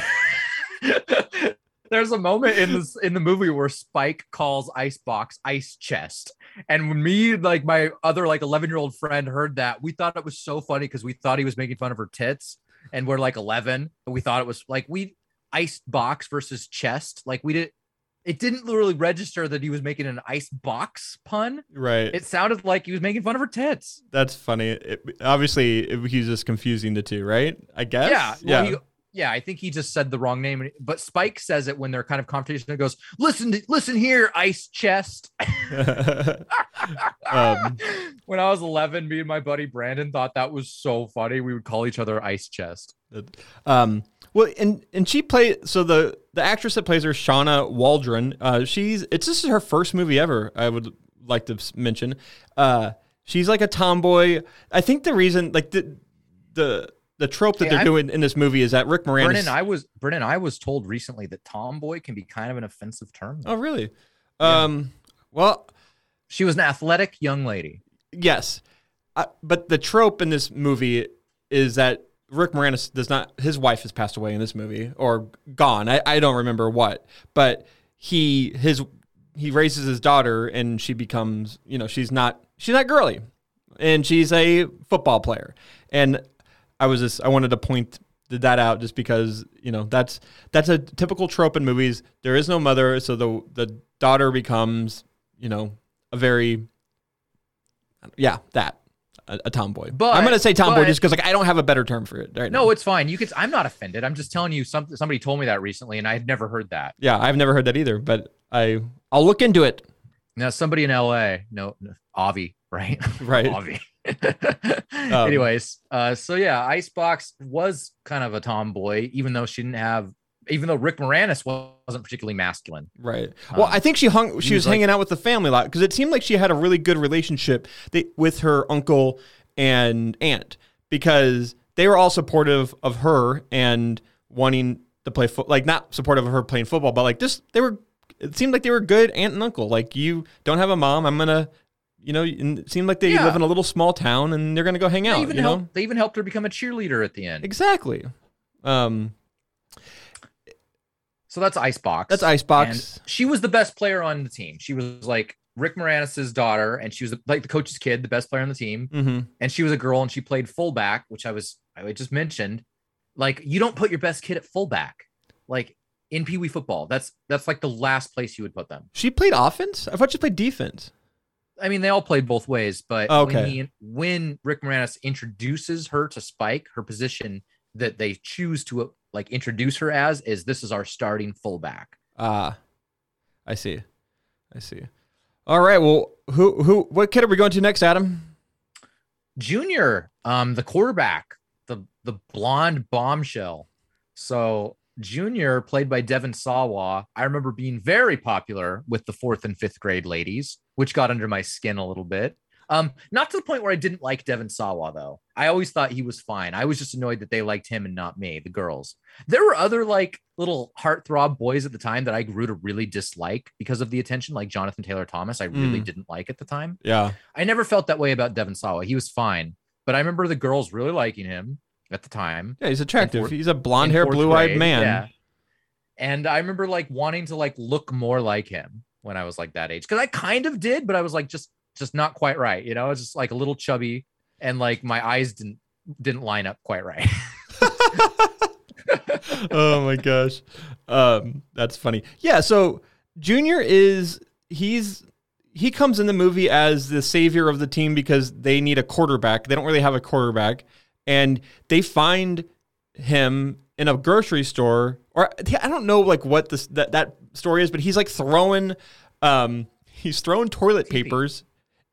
Speaker 3: there's a moment in this in the movie where Spike calls Icebox ice chest, and when me like my other like 11 year old friend heard that, we thought it was so funny because we thought he was making fun of her tits, and we're like 11, and we thought it was like we ice box versus chest, like we did. It didn't really register that he was making an ice box pun.
Speaker 2: Right.
Speaker 3: It sounded like he was making fun of her tits.
Speaker 2: That's funny. It, obviously, it, he's just confusing the two, right? I guess.
Speaker 3: Yeah,
Speaker 2: Yeah.
Speaker 3: well, he- yeah. I think he just said the wrong name, but Spike says it when they're kind of confrontation. It goes, "Listen, to, listen here, Ice Chest."
Speaker 2: um,
Speaker 3: when I was 11, me and my buddy Brandon thought that was so funny. We would call each other Ice Chest.
Speaker 2: um, well, and and she played. So the the actress that plays her, Shawna Waldron, uh, she's it's this is her first movie ever. I would like to mention. Uh, she's like a tomboy. I think the reason, like the the the trope that
Speaker 3: Hey,
Speaker 2: they're
Speaker 3: I'm-
Speaker 2: doing in this movie is that Rick Moranis.
Speaker 3: Brennan, I was Brennan, I was told recently that tomboy can be kind of an offensive term.
Speaker 2: oh, really?
Speaker 3: Yeah.
Speaker 2: Um, well,
Speaker 3: She was an athletic young lady.
Speaker 2: yes, uh, but the trope in this movie is that Rick Moranis does not. His wife has passed away in this movie or gone. I, I don't remember what, but he his he raises his daughter and she becomes you know she's not she's not girly, and she's a football player. And I was just I wanted to point that out just because you know that's that's a typical trope in movies. There is no mother, so the the daughter becomes you know a very yeah that a, a tomboy.
Speaker 3: But-
Speaker 2: I'm gonna say tomboy
Speaker 3: but-
Speaker 2: just because like I don't have a better term for it right
Speaker 3: No,
Speaker 2: now.
Speaker 3: it's fine. You could. I'm not offended. I'm just telling you something. Somebody told me that recently, and I had never heard that.
Speaker 2: yeah, I've never heard that either, but I I'll look into it.
Speaker 3: Now, somebody in L.A. No, no Avi, right?
Speaker 2: Right.
Speaker 3: Avi. Anyways, uh, so yeah, Icebox was kind of a tomboy, even though she didn't have. Even though Rick Moranis wasn't particularly masculine.
Speaker 2: Right. Well,
Speaker 3: Um,
Speaker 2: I think she hung. She
Speaker 3: he
Speaker 2: was
Speaker 3: was like-
Speaker 2: hanging out with the family a lot because it seemed like she had a really good relationship they, with her uncle and aunt because they were all supportive of her and wanting to play foot. Like not supportive of her playing football, but like just they were. It seemed like they were good aunt and uncle. Like you don't have a mom, I'm gonna. You know, it seemed like they
Speaker 3: Yeah.
Speaker 2: live in a little small town and they're gonna go hang
Speaker 3: They
Speaker 2: out.
Speaker 3: even
Speaker 2: You know.
Speaker 3: They even helped her become a cheerleader at the end.
Speaker 2: exactly. Um,
Speaker 3: So that's Icebox.
Speaker 2: that's Icebox.
Speaker 3: And she was the best player on the team. She was like Rick Moranis's daughter, and she was like the coach's kid, the best player on the team.
Speaker 2: hmm
Speaker 3: And she was a girl, and she played fullback, which I was I just mentioned. Like you don't put your best kid at fullback, like in Pee Wee football. That's that's like the last place you would put them.
Speaker 2: She played offense. I thought she played defense.
Speaker 3: I mean, they all played both ways, but
Speaker 2: Okay.
Speaker 3: when, he, when Rick Moranis introduces her to Spike, her position that they choose to uh, like introduce her as is this is our starting fullback.
Speaker 2: Ah, I see. I see. All right. Well, who who what kid are we going to next, Adam?
Speaker 3: Junior, um, the quarterback, the the blonde bombshell. So Junior, played by Devon Sawa, I remember being very popular with the fourth and fifth grade ladies, which got under my skin a little bit. Um, not to the point where I didn't like Devon Sawa though. I always thought he was fine. I was just annoyed that they liked him and not me, the girls. There were other like little heartthrob boys at the time that I grew to really dislike because of the attention, like Jonathan Taylor Thomas. I really
Speaker 2: Mm.
Speaker 3: didn't like at the time.
Speaker 2: Yeah.
Speaker 3: I never felt that way about Devon Sawa. He was fine, but I remember the girls really liking him at the time.
Speaker 2: Yeah, he's attractive.
Speaker 3: fourth-
Speaker 2: he's a blonde hair, blue eyed man.
Speaker 3: Yeah. And I remember like wanting to like look more like him when I was like that age. Cause I kind of did, but I was like just just not quite right. You know, I was just like a little chubby and like my eyes didn't didn't line up quite right.
Speaker 2: oh my gosh. Um, that's funny. Yeah, so Junior is he's he comes in the movie as the savior of the team because they need a quarterback. They don't really have a quarterback. And they find him in a grocery store or I don't know like what this that, that story is, but he's like throwing um he's throwing toilet papers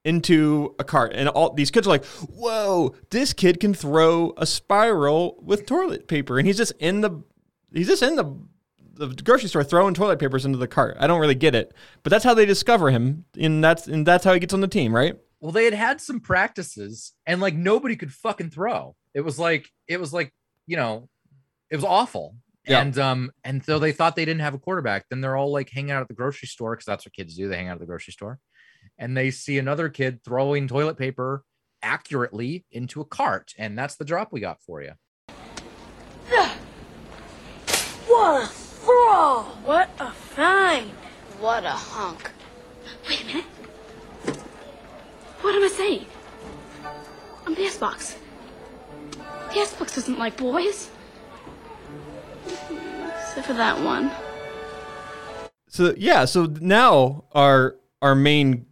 Speaker 2: into a cart and all these kids are like whoa this kid can throw a spiral with toilet paper and he's just in the he's just in the the grocery store throwing toilet papers into the cart i don't really get it but that's how they discover him and that's and that's how he gets on the team right
Speaker 3: well, they had had some practices and like nobody could fucking throw. It was like it was like, you know, it was awful.
Speaker 2: Yeah.
Speaker 3: And um, and so they thought they didn't have a quarterback. Then they're all like hanging out at the grocery store because that's what kids do. They hang out at the grocery store, and they see another kid throwing toilet paper accurately into a cart, and that's the drop we got for you.
Speaker 8: What a throw! What a find!
Speaker 4: What a hunk.
Speaker 8: Wait a minute. What am I saying? I'm the Icebox. The Icebox doesn't like boys. Except for that one.
Speaker 2: so yeah so now our our main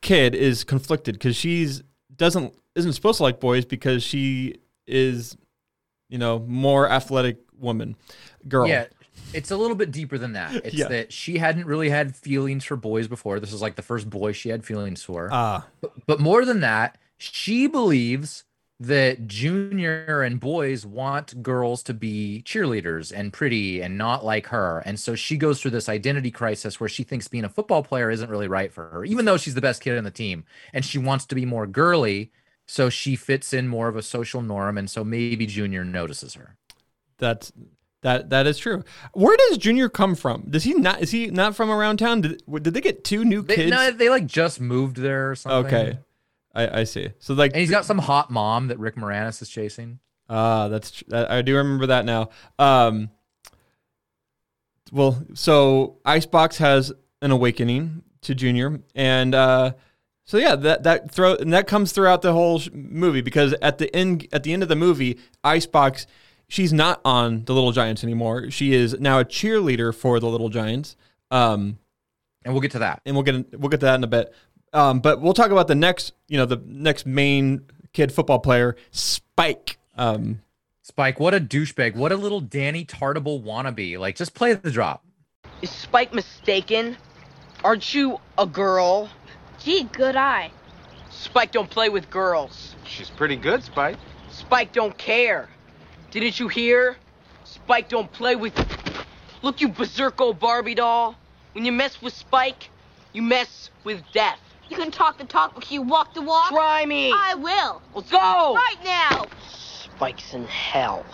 Speaker 2: kid is conflicted because she's doesn't isn't supposed to like boys because she is you know more athletic woman girl
Speaker 3: Yeah, it's a little bit deeper than that. It's
Speaker 2: Yeah.
Speaker 3: that she hadn't really had feelings for boys before. This is like the first boy she had feelings for.
Speaker 2: ah
Speaker 3: But, but more than that, she believes that junior and boys want girls to be cheerleaders and pretty and not like her. And so she goes through this identity crisis where she thinks being a football player isn't really right for her, even though she's the best kid on the team. And she wants to be more girly So she fits in more of a social norm, and so maybe Junior notices her.
Speaker 2: That's that that is true. Where does Junior come from? Does he not? Is he not from around town? Did, did they get two new
Speaker 3: They,
Speaker 2: kids?
Speaker 3: no, they like just moved there or something.
Speaker 2: okay, I, I see. So like,
Speaker 3: And he's got some hot mom that Rick Moranis is chasing.
Speaker 2: Ah, that's tr- I I do remember that now. Um, well, so Icebox has an awakening to Junior, and uh, so yeah, that that throw and that comes throughout the whole sh- movie because at the end at the end of the movie, Icebox, she's not on the Little Giants anymore. She is now a cheerleader for the Little Giants. Um,
Speaker 3: And we'll get to that.
Speaker 2: and we'll get we'll get to that in a bit. Um, but we'll talk about the next, you know, the next main kid football player, Spike. Um,
Speaker 3: Spike, what a douchebag. What a little Danny Tartabull wannabe. Like, just play the drop.
Speaker 9: Is Spike mistaken? Aren't you a girl?
Speaker 8: Gee, good eye.
Speaker 9: Spike don't play with girls.
Speaker 6: She's pretty good, Spike.
Speaker 9: Spike don't care. Didn't you hear? Spike don't play with. Look, you berserko Barbie doll. When you mess with Spike, you mess with death.
Speaker 8: You can talk the talk, but can you walk the walk?
Speaker 9: Try me.
Speaker 8: I will.
Speaker 9: Let's go.
Speaker 8: Right now.
Speaker 9: Spike's in hell.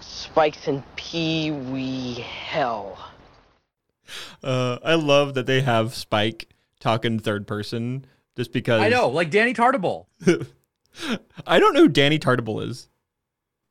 Speaker 9: Spike's in pee wee hell.
Speaker 2: uh, I love that they have Spike talking third person just because
Speaker 3: I know, like Danny Tartabull.
Speaker 2: I don't know who Danny Tartabull is.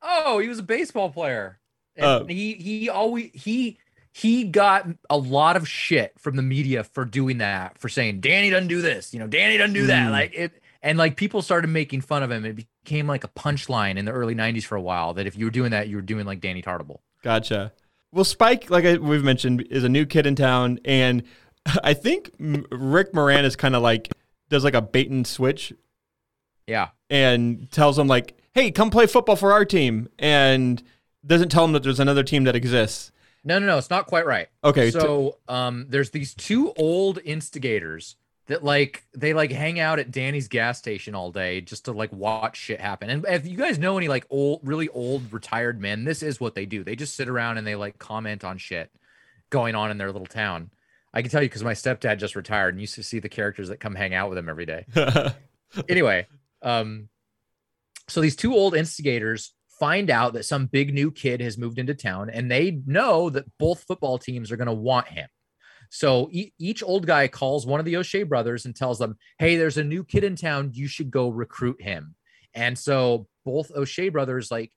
Speaker 3: Oh, he was a baseball player. And
Speaker 2: Uh,
Speaker 3: he he always he he got a lot of shit from the media for doing that, for saying Danny doesn't do this, you know, Danny doesn't do that.
Speaker 2: Mm.
Speaker 3: Like it and like people started making fun of him. It became like a punchline in the early 90s for a while that if you were doing that, you were doing like Danny Tartabull.
Speaker 2: Gotcha. Well, Spike, like I, we've mentioned, is a new kid in town, and I think M- Rick Moranis kind of like does like a bait and switch
Speaker 3: Yeah.
Speaker 2: and tells him like, "Hey, come play football for our team," and doesn't tell him that there's another team that exists.
Speaker 3: No, no, no, it's not quite right.
Speaker 2: Okay,
Speaker 3: So, um, there's these two old instigators that like they like hang out at Danny's gas station all day just to like watch shit happen. And if you guys know any like old, really old retired men, this is what they do. They just sit around and they like comment on shit going on in their little town. I can tell you because my stepdad just retired and used to see the characters that come hang out with him every day anyway, um, so these two old instigators find out that some big new kid has moved into town, and they know that both football teams are going to want him. So e- each old guy calls one of the O'Shea brothers and tells them, "Hey, there's a new kid in town. You should go recruit him." And so both O'Shea brothers, like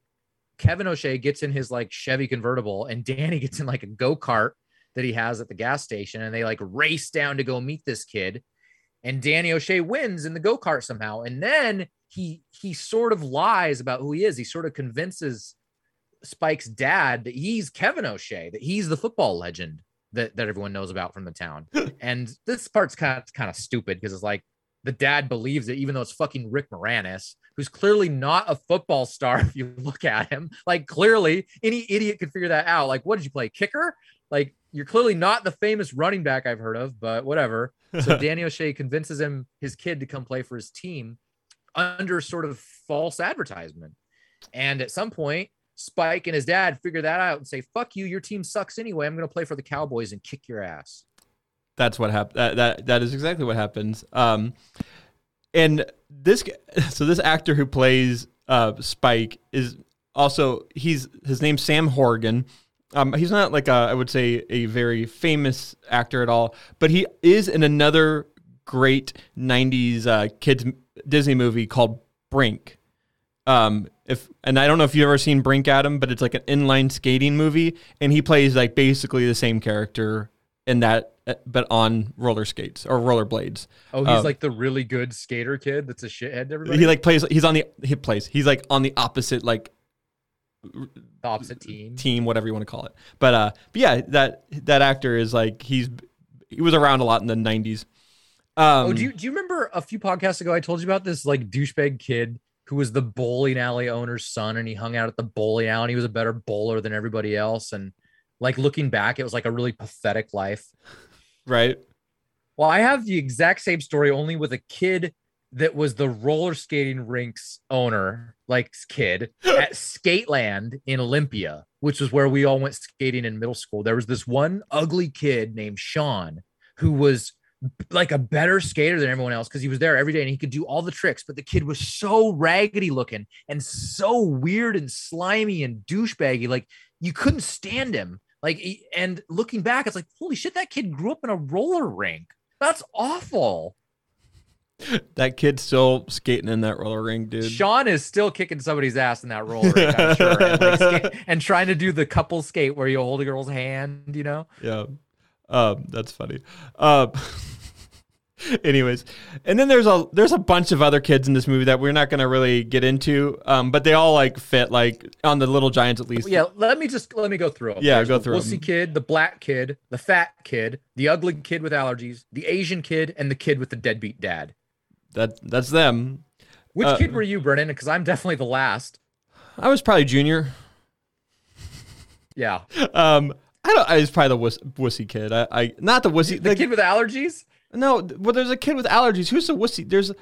Speaker 3: Kevin O'Shea, gets in his like Chevy convertible, and Danny gets in like a go kart that he has at the gas station, and they like race down to go meet this kid and Danny O'Shea wins in the go kart somehow. And then he he sort of lies about who he is. He sort of convinces Spike's dad that he's Kevin O'Shea, that he's the football legend that, that everyone knows about from the town. and this part's kind of kind of stupid because it's like the dad believes it, even though it's fucking Rick Moranis, who's clearly not a football star if you look at him. Like clearly any idiot could figure that out. Like, what did you play? Kicker? Like you're clearly not the famous running back I've heard of, but whatever. So Danny O'Shea convinces him, his kid, to come play for his team under sort of false advertisement. And at some point, Spike and his dad figure that out and say, "Fuck you, your team sucks anyway. I'm going to play for the Cowboys and kick your ass."
Speaker 2: That's what happened. That, that that is exactly what happens. Um, and this so this actor who plays uh Spike is also he's his name's Sam Horrigan. Um, he's not like a, I would say a very famous actor at all, but he is in another great '90s uh, kids Disney movie called Brink. Um, if and I don't know if you've ever seen Brink, Adam, but it's like an inline skating movie, and he plays like basically the same character in that, uh, but on roller skates or roller blades.
Speaker 3: Oh, he's
Speaker 2: Um,
Speaker 3: like the really good skater kid that's a shithead to everybody.
Speaker 2: He like plays. He's on the he plays. He's like on the opposite like
Speaker 3: the opposite team.
Speaker 2: team, whatever you want to call it. But uh, but yeah, that that actor is like he's he was around a lot in the '90s. Um,
Speaker 3: oh, do you do you remember a few podcasts ago I told you about this like douchebag kid who was the bowling alley owner's son and he hung out at the bowling alley and he was a better bowler than everybody else and like looking back it was like a really pathetic life.
Speaker 2: right?
Speaker 3: Well, I have the exact same story only with a kid that was the roller skating rinks owner, like kid at Skateland in Olympia, which was where we all went skating in middle school. There was this one ugly kid named Sean who was like a better skater than everyone else because he was there every day and he could do all the tricks. But the kid was so raggedy looking and so weird and slimy and douchebaggy. Like you couldn't stand him. Like, and looking back, it's like, holy shit, that kid grew up in a roller rink. That's awful.
Speaker 2: That kid's still skating in that roller rink, dude.
Speaker 3: Sean is still kicking somebody's ass in that roller rink, I'm sure, and, like, skate- and trying to do the couple skate where you hold a girl's hand, you know?
Speaker 2: Yeah. Um, that's funny. Um, anyways, and then there's a there's a bunch of other kids in this movie that we're not gonna really get into. Um, but they all like fit like on the Little Giants at least.
Speaker 3: Yeah, let me just let me go through 'em.
Speaker 2: Yeah,
Speaker 3: There's
Speaker 2: go through. the.
Speaker 3: Wussy kid, the black kid, the fat kid, the ugly kid with allergies, the Asian kid, and the kid with the deadbeat dad.
Speaker 2: That that's them.
Speaker 3: Which
Speaker 2: Uh,
Speaker 3: kid were you, Brennan? Because I'm definitely the last.
Speaker 2: I was probably junior.
Speaker 3: Yeah,
Speaker 2: Um, I don't. I was probably the wuss, wussy kid. I, I not the wussy.
Speaker 3: the
Speaker 2: the-
Speaker 3: kid with allergies.
Speaker 2: No, well, there's a kid with allergies. Who's the wussy? There's. I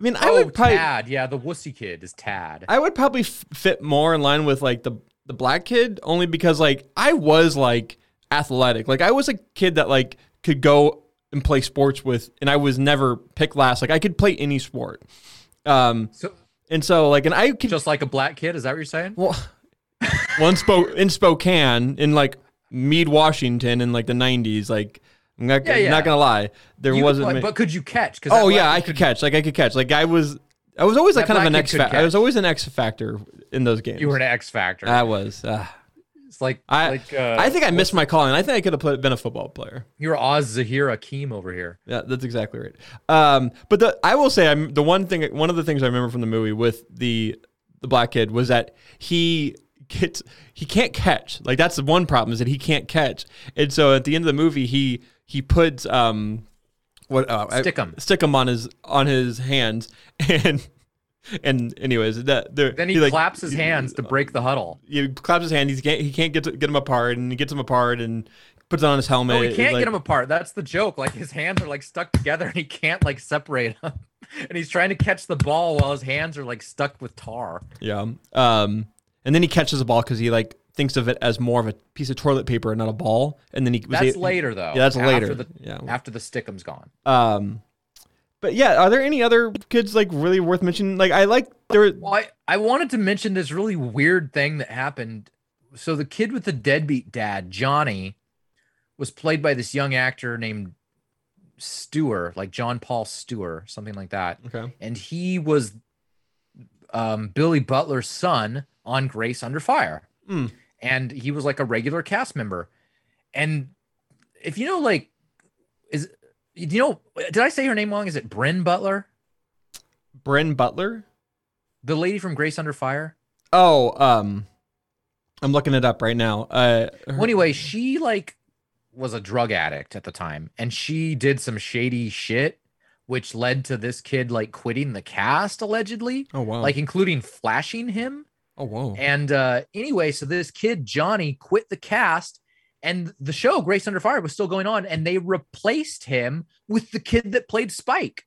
Speaker 2: mean, I
Speaker 3: oh,
Speaker 2: would probably.
Speaker 3: Tad. Yeah, the wussy kid is Tad.
Speaker 2: I would probably f- fit more in line with like the the black kid only because like I was like athletic. Like I was a kid that like could go and play sports with and I was never picked last. Like I could play any sport. Um
Speaker 3: So
Speaker 2: and so like and I could
Speaker 3: just like a black kid, is that what you're saying?
Speaker 2: well one spoke in Spokane in like Mead, Washington in like the 90s like I'm not,
Speaker 3: Yeah, yeah.
Speaker 2: not gonna lie. There
Speaker 3: You
Speaker 2: wasn't
Speaker 3: play-
Speaker 2: ma-
Speaker 3: but could you catch? 'Cause
Speaker 2: Oh yeah, I
Speaker 3: kid
Speaker 2: could catch. Like I could catch. Like I was I was always like kind of an X factor. I was always an X factor in those games.
Speaker 3: You were an X factor.
Speaker 2: I was. Uh,
Speaker 3: it's like
Speaker 2: I
Speaker 3: like uh,
Speaker 2: I think I missed my calling. I think I could have been a football player.
Speaker 3: you're Oz Zahir Akeem over here.
Speaker 2: Yeah, that's exactly right. Um, but the I will say I'm the one thing one of the things I remember from the movie with the the black kid was that he gets he can't catch. Like that's the one problem is that he can't catch. And so at the end of the movie he he puts um what uh,
Speaker 3: Stick 'em.
Speaker 2: stick 'em on his on his hands and and anyways that
Speaker 3: Then he,
Speaker 2: like-
Speaker 3: claps his hands to break the huddle.
Speaker 2: he claps his hand. He can't. He can't get to, get him apart, and he gets him apart and puts it on his helmet.
Speaker 3: No, he can't
Speaker 2: like-
Speaker 3: get them apart. That's the joke. Like his hands are like stuck together and he can't like separate them. And he's trying to catch the ball while his hands are like stuck with tar.
Speaker 2: Yeah. Um. And then he catches the ball because he like thinks of it as more of a piece of toilet paper and not a ball. And then he was
Speaker 3: That's
Speaker 2: a-
Speaker 3: later though.
Speaker 2: Yeah, that's
Speaker 3: after
Speaker 2: later.
Speaker 3: The,
Speaker 2: yeah.
Speaker 3: After the stickum's gone.
Speaker 2: Um. But yeah, are there any other kids like really worth mentioning? Like I like there.
Speaker 3: Well, I, I wanted to mention this really weird thing that happened. So the kid with the deadbeat dad, Johnny, was played by this young actor named Stewart, like John Paul Stewart, something like that.
Speaker 2: Okay.
Speaker 3: And he was um, Billy Butler's son on Grace Under Fire.
Speaker 2: Hmm.
Speaker 3: And he was like a regular cast member. And if you know, like, is you know, did I say her name wrong? Is it Bryn Butler?
Speaker 2: Bryn Butler.
Speaker 3: The lady from Grace Under Fire?
Speaker 2: Oh, um, I'm looking it up right now. Uh, her-
Speaker 3: Well, anyway, she like was a drug addict at the time, and she did some shady shit, which led to this kid like quitting the cast allegedly,
Speaker 2: oh wow.
Speaker 3: like including flashing him.
Speaker 2: Oh whoa.
Speaker 3: And uh anyway, so this kid Johnny quit the cast, and the show Grace Under Fire was still going on, and they replaced him with the kid that played Spike.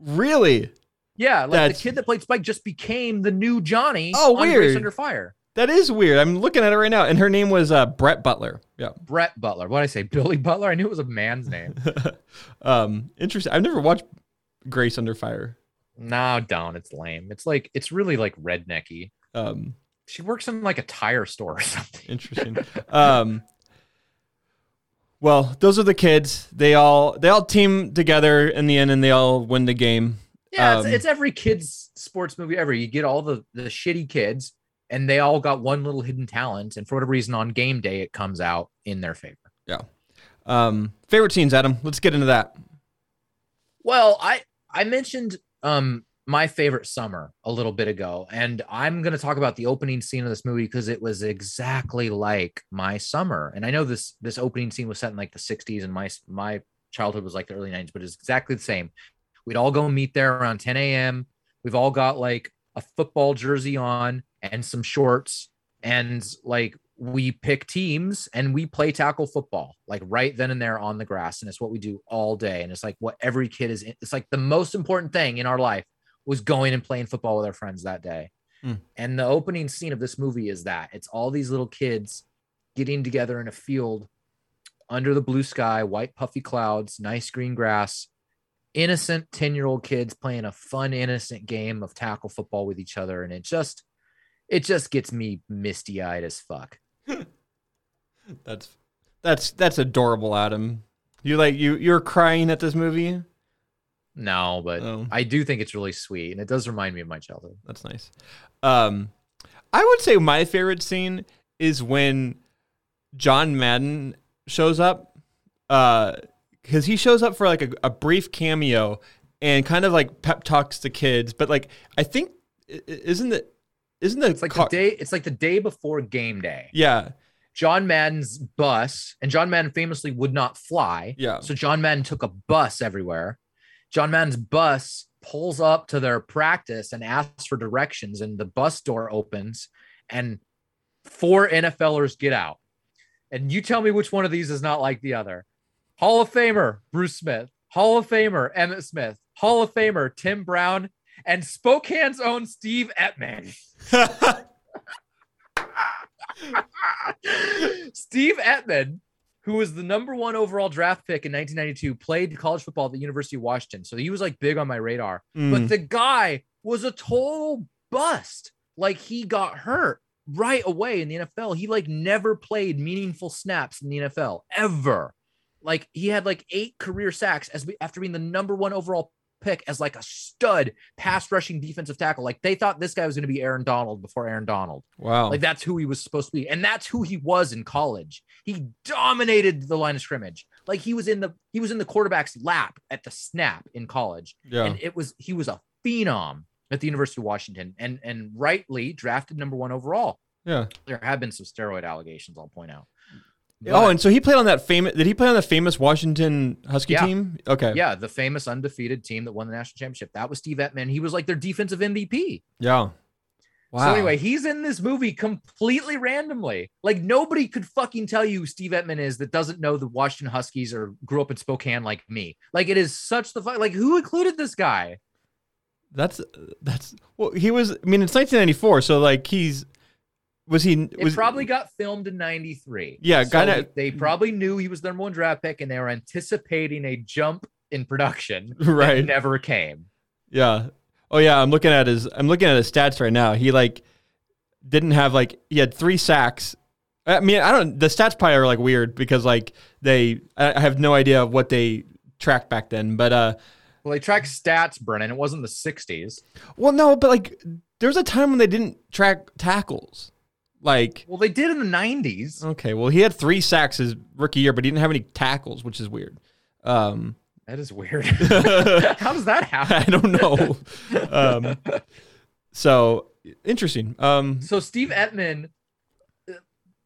Speaker 2: really?
Speaker 3: Yeah, like
Speaker 2: That's-
Speaker 3: the kid that played Spike just became the new Johnny.
Speaker 2: Oh,
Speaker 3: on Grace
Speaker 2: weird.
Speaker 3: Under Fire.
Speaker 2: That is weird. I'm looking at it right now, and her name was uh, Brett Butler. Yeah.
Speaker 3: Brett Butler. What did I say? Billy Butler. I knew it was a man's name.
Speaker 2: um, interesting. I've never watched Grace Under Fire.
Speaker 3: No, don't. It's lame. It's like it's really like rednecky.
Speaker 2: Um,
Speaker 3: She works in like a tire store or something.
Speaker 2: interesting. um, well, those are the kids. They all they all team together in the end, and they all win the game.
Speaker 3: Yeah,
Speaker 2: Um,
Speaker 3: it's, it's every kid's sports movie ever. You get all the the shitty kids, and they all got one little hidden talent, and for whatever reason, on game day, it comes out in their favor. Yeah.
Speaker 2: Um, favorite scenes, Adam. Let's get into that.
Speaker 3: Well, I I mentioned um my favorite summer a little bit ago, and I'm going to talk about the opening scene of this movie because it was exactly like my summer. And I know this this opening scene was set in like the 60s, and my my childhood was like the early 90s, but it's exactly the same. We'd all go meet there around 10 a.m. We've all got like a football jersey on and some shorts, and like we pick teams and we play tackle football like right then and there on the grass and it's what we do all day and it's like what every kid is it's like the most important thing in our life was going and playing football with our friends that day
Speaker 2: Hmm.
Speaker 3: and the opening scene of this movie is that it's all these little kids getting together in a field under the blue sky, white puffy clouds, nice green grass, innocent 10 year old kids playing a fun, innocent game of tackle football with each other. And it just, it just gets me misty eyed as fuck.
Speaker 2: That's that's that's adorable, Adam. You like you you're crying at this movie.
Speaker 3: No, but
Speaker 2: Oh.
Speaker 3: I do think it's really sweet. And it does remind me of my childhood.
Speaker 2: That's nice. Um, I would say my favorite scene is when John Madden shows up. Uh, because he shows up for like a, a brief cameo and kind of like pep talks the kids, but like I think isn't it isn't the
Speaker 3: It's like
Speaker 2: car-
Speaker 3: the day, it's like the day before game day.
Speaker 2: yeah
Speaker 3: John Madden's bus, and John Madden famously would not fly.
Speaker 2: Yeah.
Speaker 3: So John Madden took a bus everywhere. John Madden's bus pulls up to their practice and asks for directions, and the bus door opens, and four NFLers get out. And you tell me which one of these is not like the other. Hall of Famer Bruce Smith, Hall of Famer Emmitt Smith, Hall of Famer Tim Brown, and Spokane's own Steve Emtman. Steve Emtman, who was the number one overall draft pick in 1992, played college football at the University of Washington. So he was like big on my radar.
Speaker 2: Mm.
Speaker 3: But the guy was a total bust. Like he got hurt right away in the NFL. He like never played meaningful snaps in the NFL ever. Like he had like eight career sacks as we, after being the number one overall pick as like a stud pass rushing defensive tackle. Like they thought this guy was going to be Aaron Donald before Aaron Donald.
Speaker 2: wow
Speaker 3: Like that's who he was supposed to be. And that's who he was in college. He dominated the line of scrimmage. Like he was in the he was in the quarterback's lap at the snap in college.
Speaker 2: yeah
Speaker 3: And it was he was a phenom at the University of Washington and and rightly drafted number 1 overall.
Speaker 2: yeah
Speaker 3: There have been some steroid allegations I'll point out.
Speaker 2: Oh and so he played on that famous did he play on the famous Washington Husky
Speaker 3: Yeah.
Speaker 2: team okay
Speaker 3: yeah, the famous undefeated team that won the national championship. That was Steve Emtman. He was like their defensive MVP.
Speaker 2: yeah wow
Speaker 3: So anyway, he's in this movie completely randomly. Like nobody could fucking tell you who Steve Emtman is that doesn't know the Washington Huskies or grew up in Spokane like me. Like it is such the fuck. Like who included this guy?
Speaker 2: That's that's well. He was. I mean, it's 1994, so like he's was he
Speaker 3: It
Speaker 2: was
Speaker 3: probably got filmed in '93.
Speaker 2: Yeah,
Speaker 3: so
Speaker 2: kinda-
Speaker 3: They probably knew he was the number one draft pick, and they were anticipating a jump in production.
Speaker 2: right.
Speaker 3: never came.
Speaker 2: Yeah. Oh yeah. I'm looking at his. I'm looking at his stats right now. He like didn't have like he had three sacks. I mean, I don't. The stats probably are like weird because like they. I I have no idea what they tracked back then, but uh.
Speaker 3: Well, they tracked stats, Brennan. It wasn't the '60s.
Speaker 2: Well, no, but like there was a time when they didn't track tackles. Like
Speaker 3: Well, they did in the '90s.
Speaker 2: okay, well he had three sacks his rookie year, but he didn't have any tackles, which is weird. Um.
Speaker 3: That is weird. How does that happen?
Speaker 2: I don't know. um, so interesting. Um,
Speaker 3: So Steve Emtman,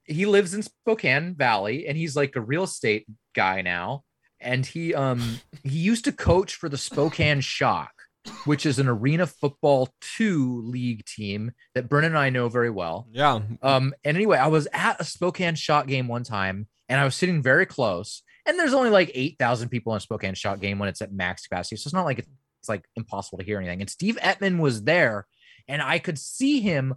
Speaker 3: he lives in Spokane Valley, and he's like a real estate guy now. And he um he used to coach for the Spokane Shock, which is an arena football two league team that Brennan and I know very well.
Speaker 2: yeah.
Speaker 3: Um, and anyway, I was at a Spokane Shock game one time, and I was sitting very close. And there's only like eight thousand people in a Spokane Shock game when it's at max capacity, so it's not like it's, it's like impossible to hear anything. And Steve Emtman was there, and I could see him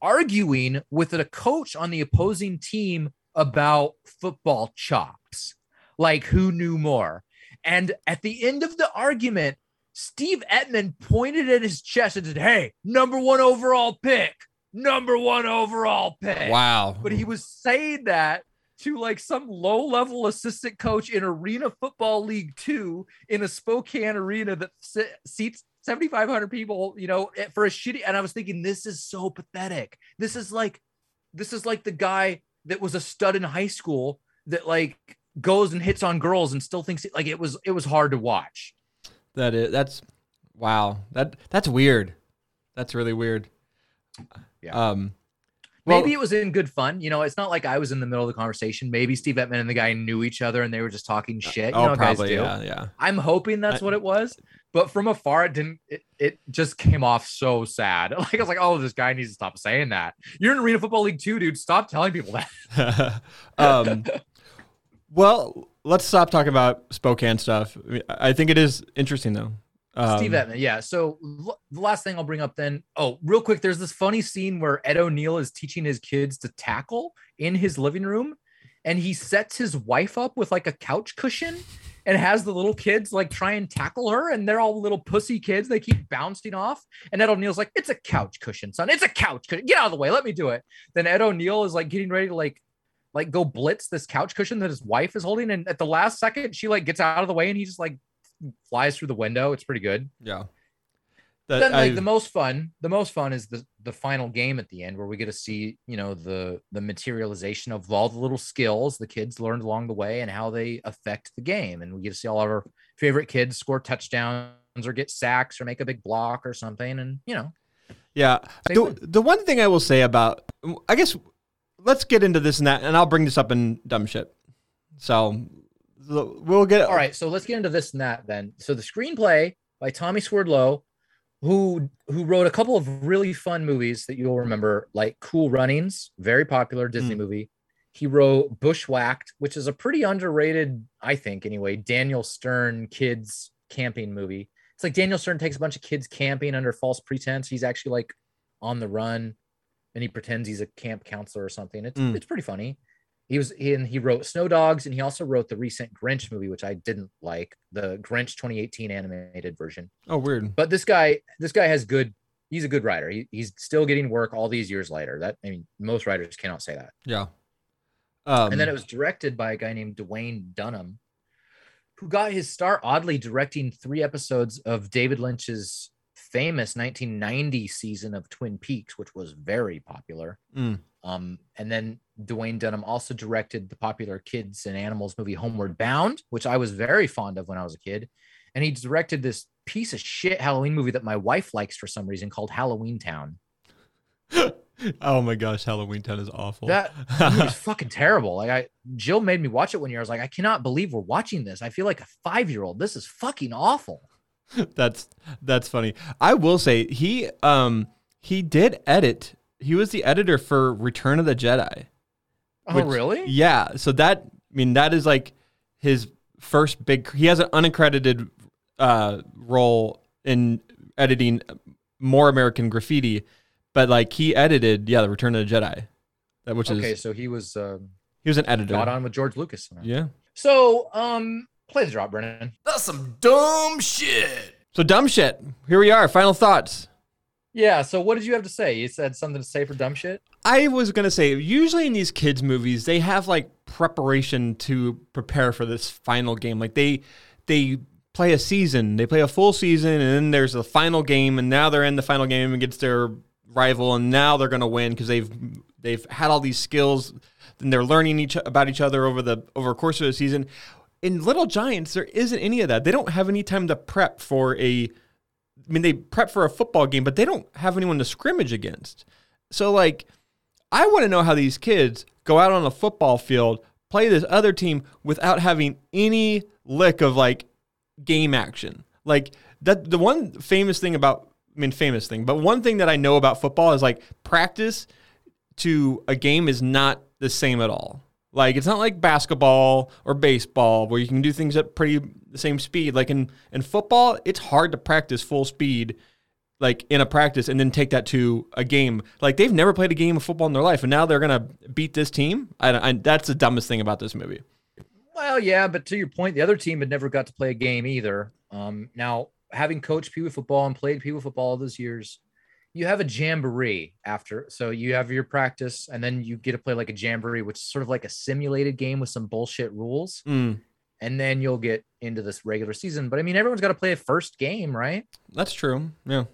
Speaker 3: arguing with a coach on the opposing team about football chops, like who knew more. And at the end of the argument, Steve Emtman pointed at his chest and said, Hey, number one overall pick, number one overall pick.
Speaker 2: Wow.
Speaker 3: But he was saying that to like some low level assistant coach in Arena Football League Two in a Spokane arena that se- seats 7,500 people, you know, for a shitty. And I was thinking, this is so pathetic. This is like, this is like the guy that was a stud in high school that like goes and hits on girls and still thinks like it was, it was hard to watch.
Speaker 2: That is. That's wow. That that's weird. That's really weird.
Speaker 3: Yeah.
Speaker 2: Um. Well,
Speaker 3: Maybe it was in good fun. You know, it's not like I was in the middle of the conversation. Maybe Steve Emtman and the guy knew each other and they were just talking shit. You
Speaker 2: oh,
Speaker 3: how
Speaker 2: probably.
Speaker 3: guys do.
Speaker 2: Yeah. Yeah.
Speaker 3: I'm hoping that's
Speaker 2: I-
Speaker 3: what it was, but from afar, it didn't. It, it just came off so sad. Like I was like, "Oh, this guy needs to stop saying that." You're in Arena Football League too, dude. Stop telling people that.
Speaker 2: um, well, let's stop talking about Spokane stuff. I mean, I think it is interesting though. Um,
Speaker 3: Steve Emtman, yeah. So l- the last thing I'll bring up then. Oh, real quick, there's this funny scene where Ed O'Neill is teaching his kids to tackle in his living room, and he sets his wife up with like a couch cushion and has the little kids like try and tackle her and they're all little pussy kids they keep bouncing off and ed o'neill's like it's a couch cushion son it's a couch cushion get out of the way let me do it then ed o'neill is like getting ready to like like go blitz this couch cushion that his wife is holding and at the last second she like gets out of the way and he just like flies through the window. It's pretty good.
Speaker 2: Yeah.
Speaker 3: then like
Speaker 2: I-
Speaker 3: the most fun the most fun is the the final game at the end where we get to see you know the the materialization of all the little skills the kids learned along the way and how they affect the game. And we get to see all of our favorite kids score touchdowns or get sacks or make a big block or something. And you know
Speaker 2: Yeah. The, the one thing I will say about, I guess, let's get into this and that, and I'll bring this up in dumb shit. So we'll get.
Speaker 3: all right so let's get into this and that then so the screenplay by tommy swerdlow who who wrote a couple of really fun movies that you'll remember like cool runnings very popular disney
Speaker 2: Mm.
Speaker 3: movie he wrote bushwhacked which is a pretty underrated i think anyway daniel stern kids camping movie it's like daniel stern takes a bunch of kids camping under false pretense he's actually like on the run and he pretends he's a camp counselor or something it's,
Speaker 2: Mm.
Speaker 3: it's pretty funny he was he, and he wrote Snow Dogs and he also wrote the recent Grinch movie, which I didn't like, the Grinch 2018 animated version.
Speaker 2: Oh, weird.
Speaker 3: But this guy, this guy has good. He's a good writer. He, he's still getting work all these years later. That I mean, most writers cannot say that.
Speaker 2: Yeah. Um,
Speaker 3: and then it was directed by a guy named Duwayne Dunham, who got his start oddly directing three episodes of David Lynch's famous 1990 season of Twin Peaks, which was very popular.
Speaker 2: Mm.
Speaker 3: Um, and then Duwayne Dunham also directed the popular kids and animals movie Homeward Bound, which I was very fond of when I was a kid. And he directed this piece of shit Halloween movie that my wife likes for some reason called Halloween Town.
Speaker 2: oh my gosh, Halloween Town is awful.
Speaker 3: That movie's fucking terrible. Like I Jill made me watch it one year. I was like, I cannot believe we're watching this. I feel like a five year old. This is fucking awful.
Speaker 2: that's that's funny. I will say he um he did edit. He was the editor for Return of the Jedi.
Speaker 3: Oh,
Speaker 2: Which-
Speaker 3: really?
Speaker 2: Yeah. So that I mean that is like his first big. He has an unaccredited uh, role in editing more American Graffiti, but like he edited yeah the Return of the Jedi, that which
Speaker 3: okay,
Speaker 2: is
Speaker 3: so he was um,
Speaker 2: he was an editor.
Speaker 3: got on with George Lucas.
Speaker 2: Yeah.
Speaker 3: So um, play the drop, Brennan.
Speaker 1: That's some dumb shit.
Speaker 2: So dumb shit. Here we are. Final thoughts.
Speaker 3: Yeah. So what did you have to say? You said something to say for dumb shit.
Speaker 2: I was gonna say, usually in these kids' movies, they have like preparation to prepare for this final game. Like they they play a season, they play a full season, and then there's the final game, and now they're in the final game against their rival, and now they're gonna win because they've they've had all these skills, and they're learning each about each other over the over a course of the season. In Little Giants, there isn't any of that. They don't have any time to prep for a I mean, they prep for a football game, but they don't have anyone to scrimmage against. So, like, I want to know how these kids go out on a football field, play this other team without having any lick of like game action. Like that, the one famous thing about, I mean, famous thing, but one thing that I know about football is like practice to a game is not the same at all. Like it's not like basketball or baseball where you can do things at pretty the same speed. Like in in football, it's hard to practice full speed like in a practice and then take that to a game. Like they've never played a game of football in their life and now they're going to beat this team. I, I that's the dumbest thing about this movie.
Speaker 3: Well, yeah, but to your point, the other team had never got to play a game either. Um, now, having coached Pee Wee football and played Pee Wee football all those years, you have a jamboree after. So you have your practice, and then you get to play like a jamboree, which is sort of like a simulated game with some bullshit rules.
Speaker 2: Mm,
Speaker 3: And then you'll get into this regular season. But I mean, everyone's got to play a first game, right?
Speaker 2: that's true. Yeah.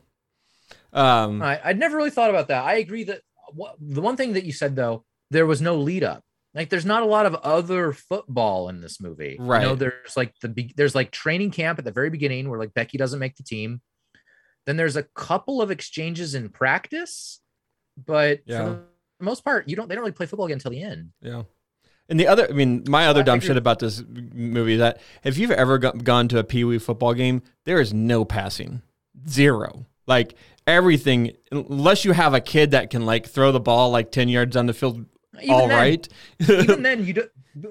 Speaker 2: Um
Speaker 3: I, I'd never really thought about that. I agree that what, the one thing that you said though, there was no lead up. Like, there's not a lot of other football in this movie. You know,
Speaker 2: Right.
Speaker 3: there's like the be- there's like training camp at the very beginning where like Becky doesn't make the team. Then there's a couple of exchanges in practice, but
Speaker 2: Yeah.
Speaker 3: for the most part, you don't. They don't really play football again until the end.
Speaker 2: Yeah. And the other, I mean, my other dumb shit about this movie is that if you've ever go- gone to a Pee Wee football game, there is no passing, zero. Like everything, unless you have a kid that can like throw the ball like ten yards down the field,
Speaker 3: Even
Speaker 2: all
Speaker 3: then-
Speaker 2: right.
Speaker 3: even then, you do,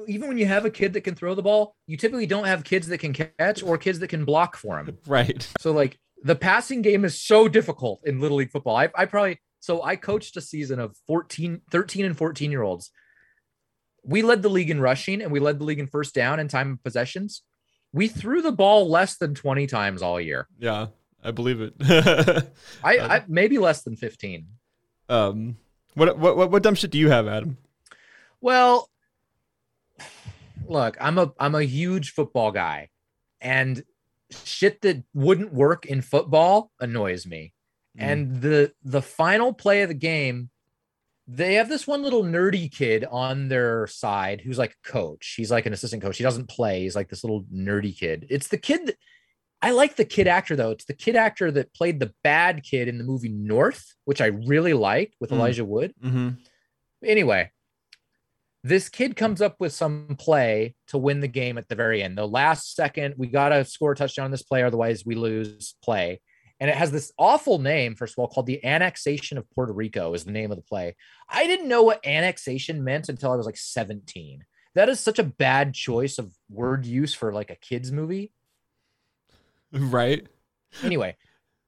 Speaker 3: even when you have a kid that can throw the ball, you typically don't have kids that can catch or kids that can block for him.
Speaker 2: right.
Speaker 3: So like the passing game is so difficult in little league football. I, I probably so I coached a season of 14, 13 and 14 year olds. we led the league in rushing and we led the league in first down and time of possessions. We threw the ball less than 20 times all year.
Speaker 2: Yeah, I believe it.
Speaker 3: I, I maybe less than 15.
Speaker 2: um, what, what what what dumb shit do you have, Adam?
Speaker 3: Well, look, I'm a I'm a huge football guy, and shit that wouldn't work in football annoys me.
Speaker 2: Mm.
Speaker 3: And the the final play of the game, they have this one little nerdy kid on their side who's like a coach. He's like an assistant coach. He doesn't play. He's like this little nerdy kid. It's the kid that I like the kid actor though. It's the kid actor that played the bad kid in the movie North, which I really like with
Speaker 2: Mm.
Speaker 3: Elijah Wood
Speaker 2: Mm-hmm.
Speaker 3: anyway, this kid comes up with some play to win the game at the very end. The last second, we got to score a touchdown on this play, otherwise we lose play. And it has this awful name, first of all, called the annexation of Puerto Rico, is the name of the play. I didn't know what annexation meant until I was like 17. That is such a bad choice of word use for like a kids movie.
Speaker 2: Right.
Speaker 3: Anyway,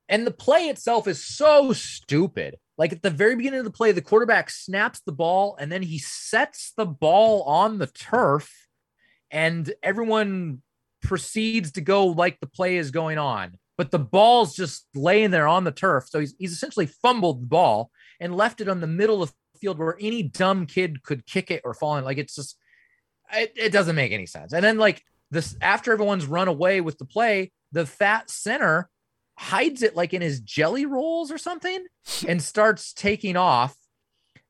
Speaker 3: and the play itself is so stupid. Like at the very beginning of the play, the quarterback snaps the ball and then he sets the ball on the turf, and everyone proceeds to go like the play is going on. But the ball's just laying there on the turf. So he's, he's essentially fumbled the ball and left it on the middle of the field where any dumb kid could kick it or fall in. Like it's just, it, it doesn't make any sense. And then, like, this after everyone's run away with the play, the fat center hides it like in his jelly rolls or something and starts taking off.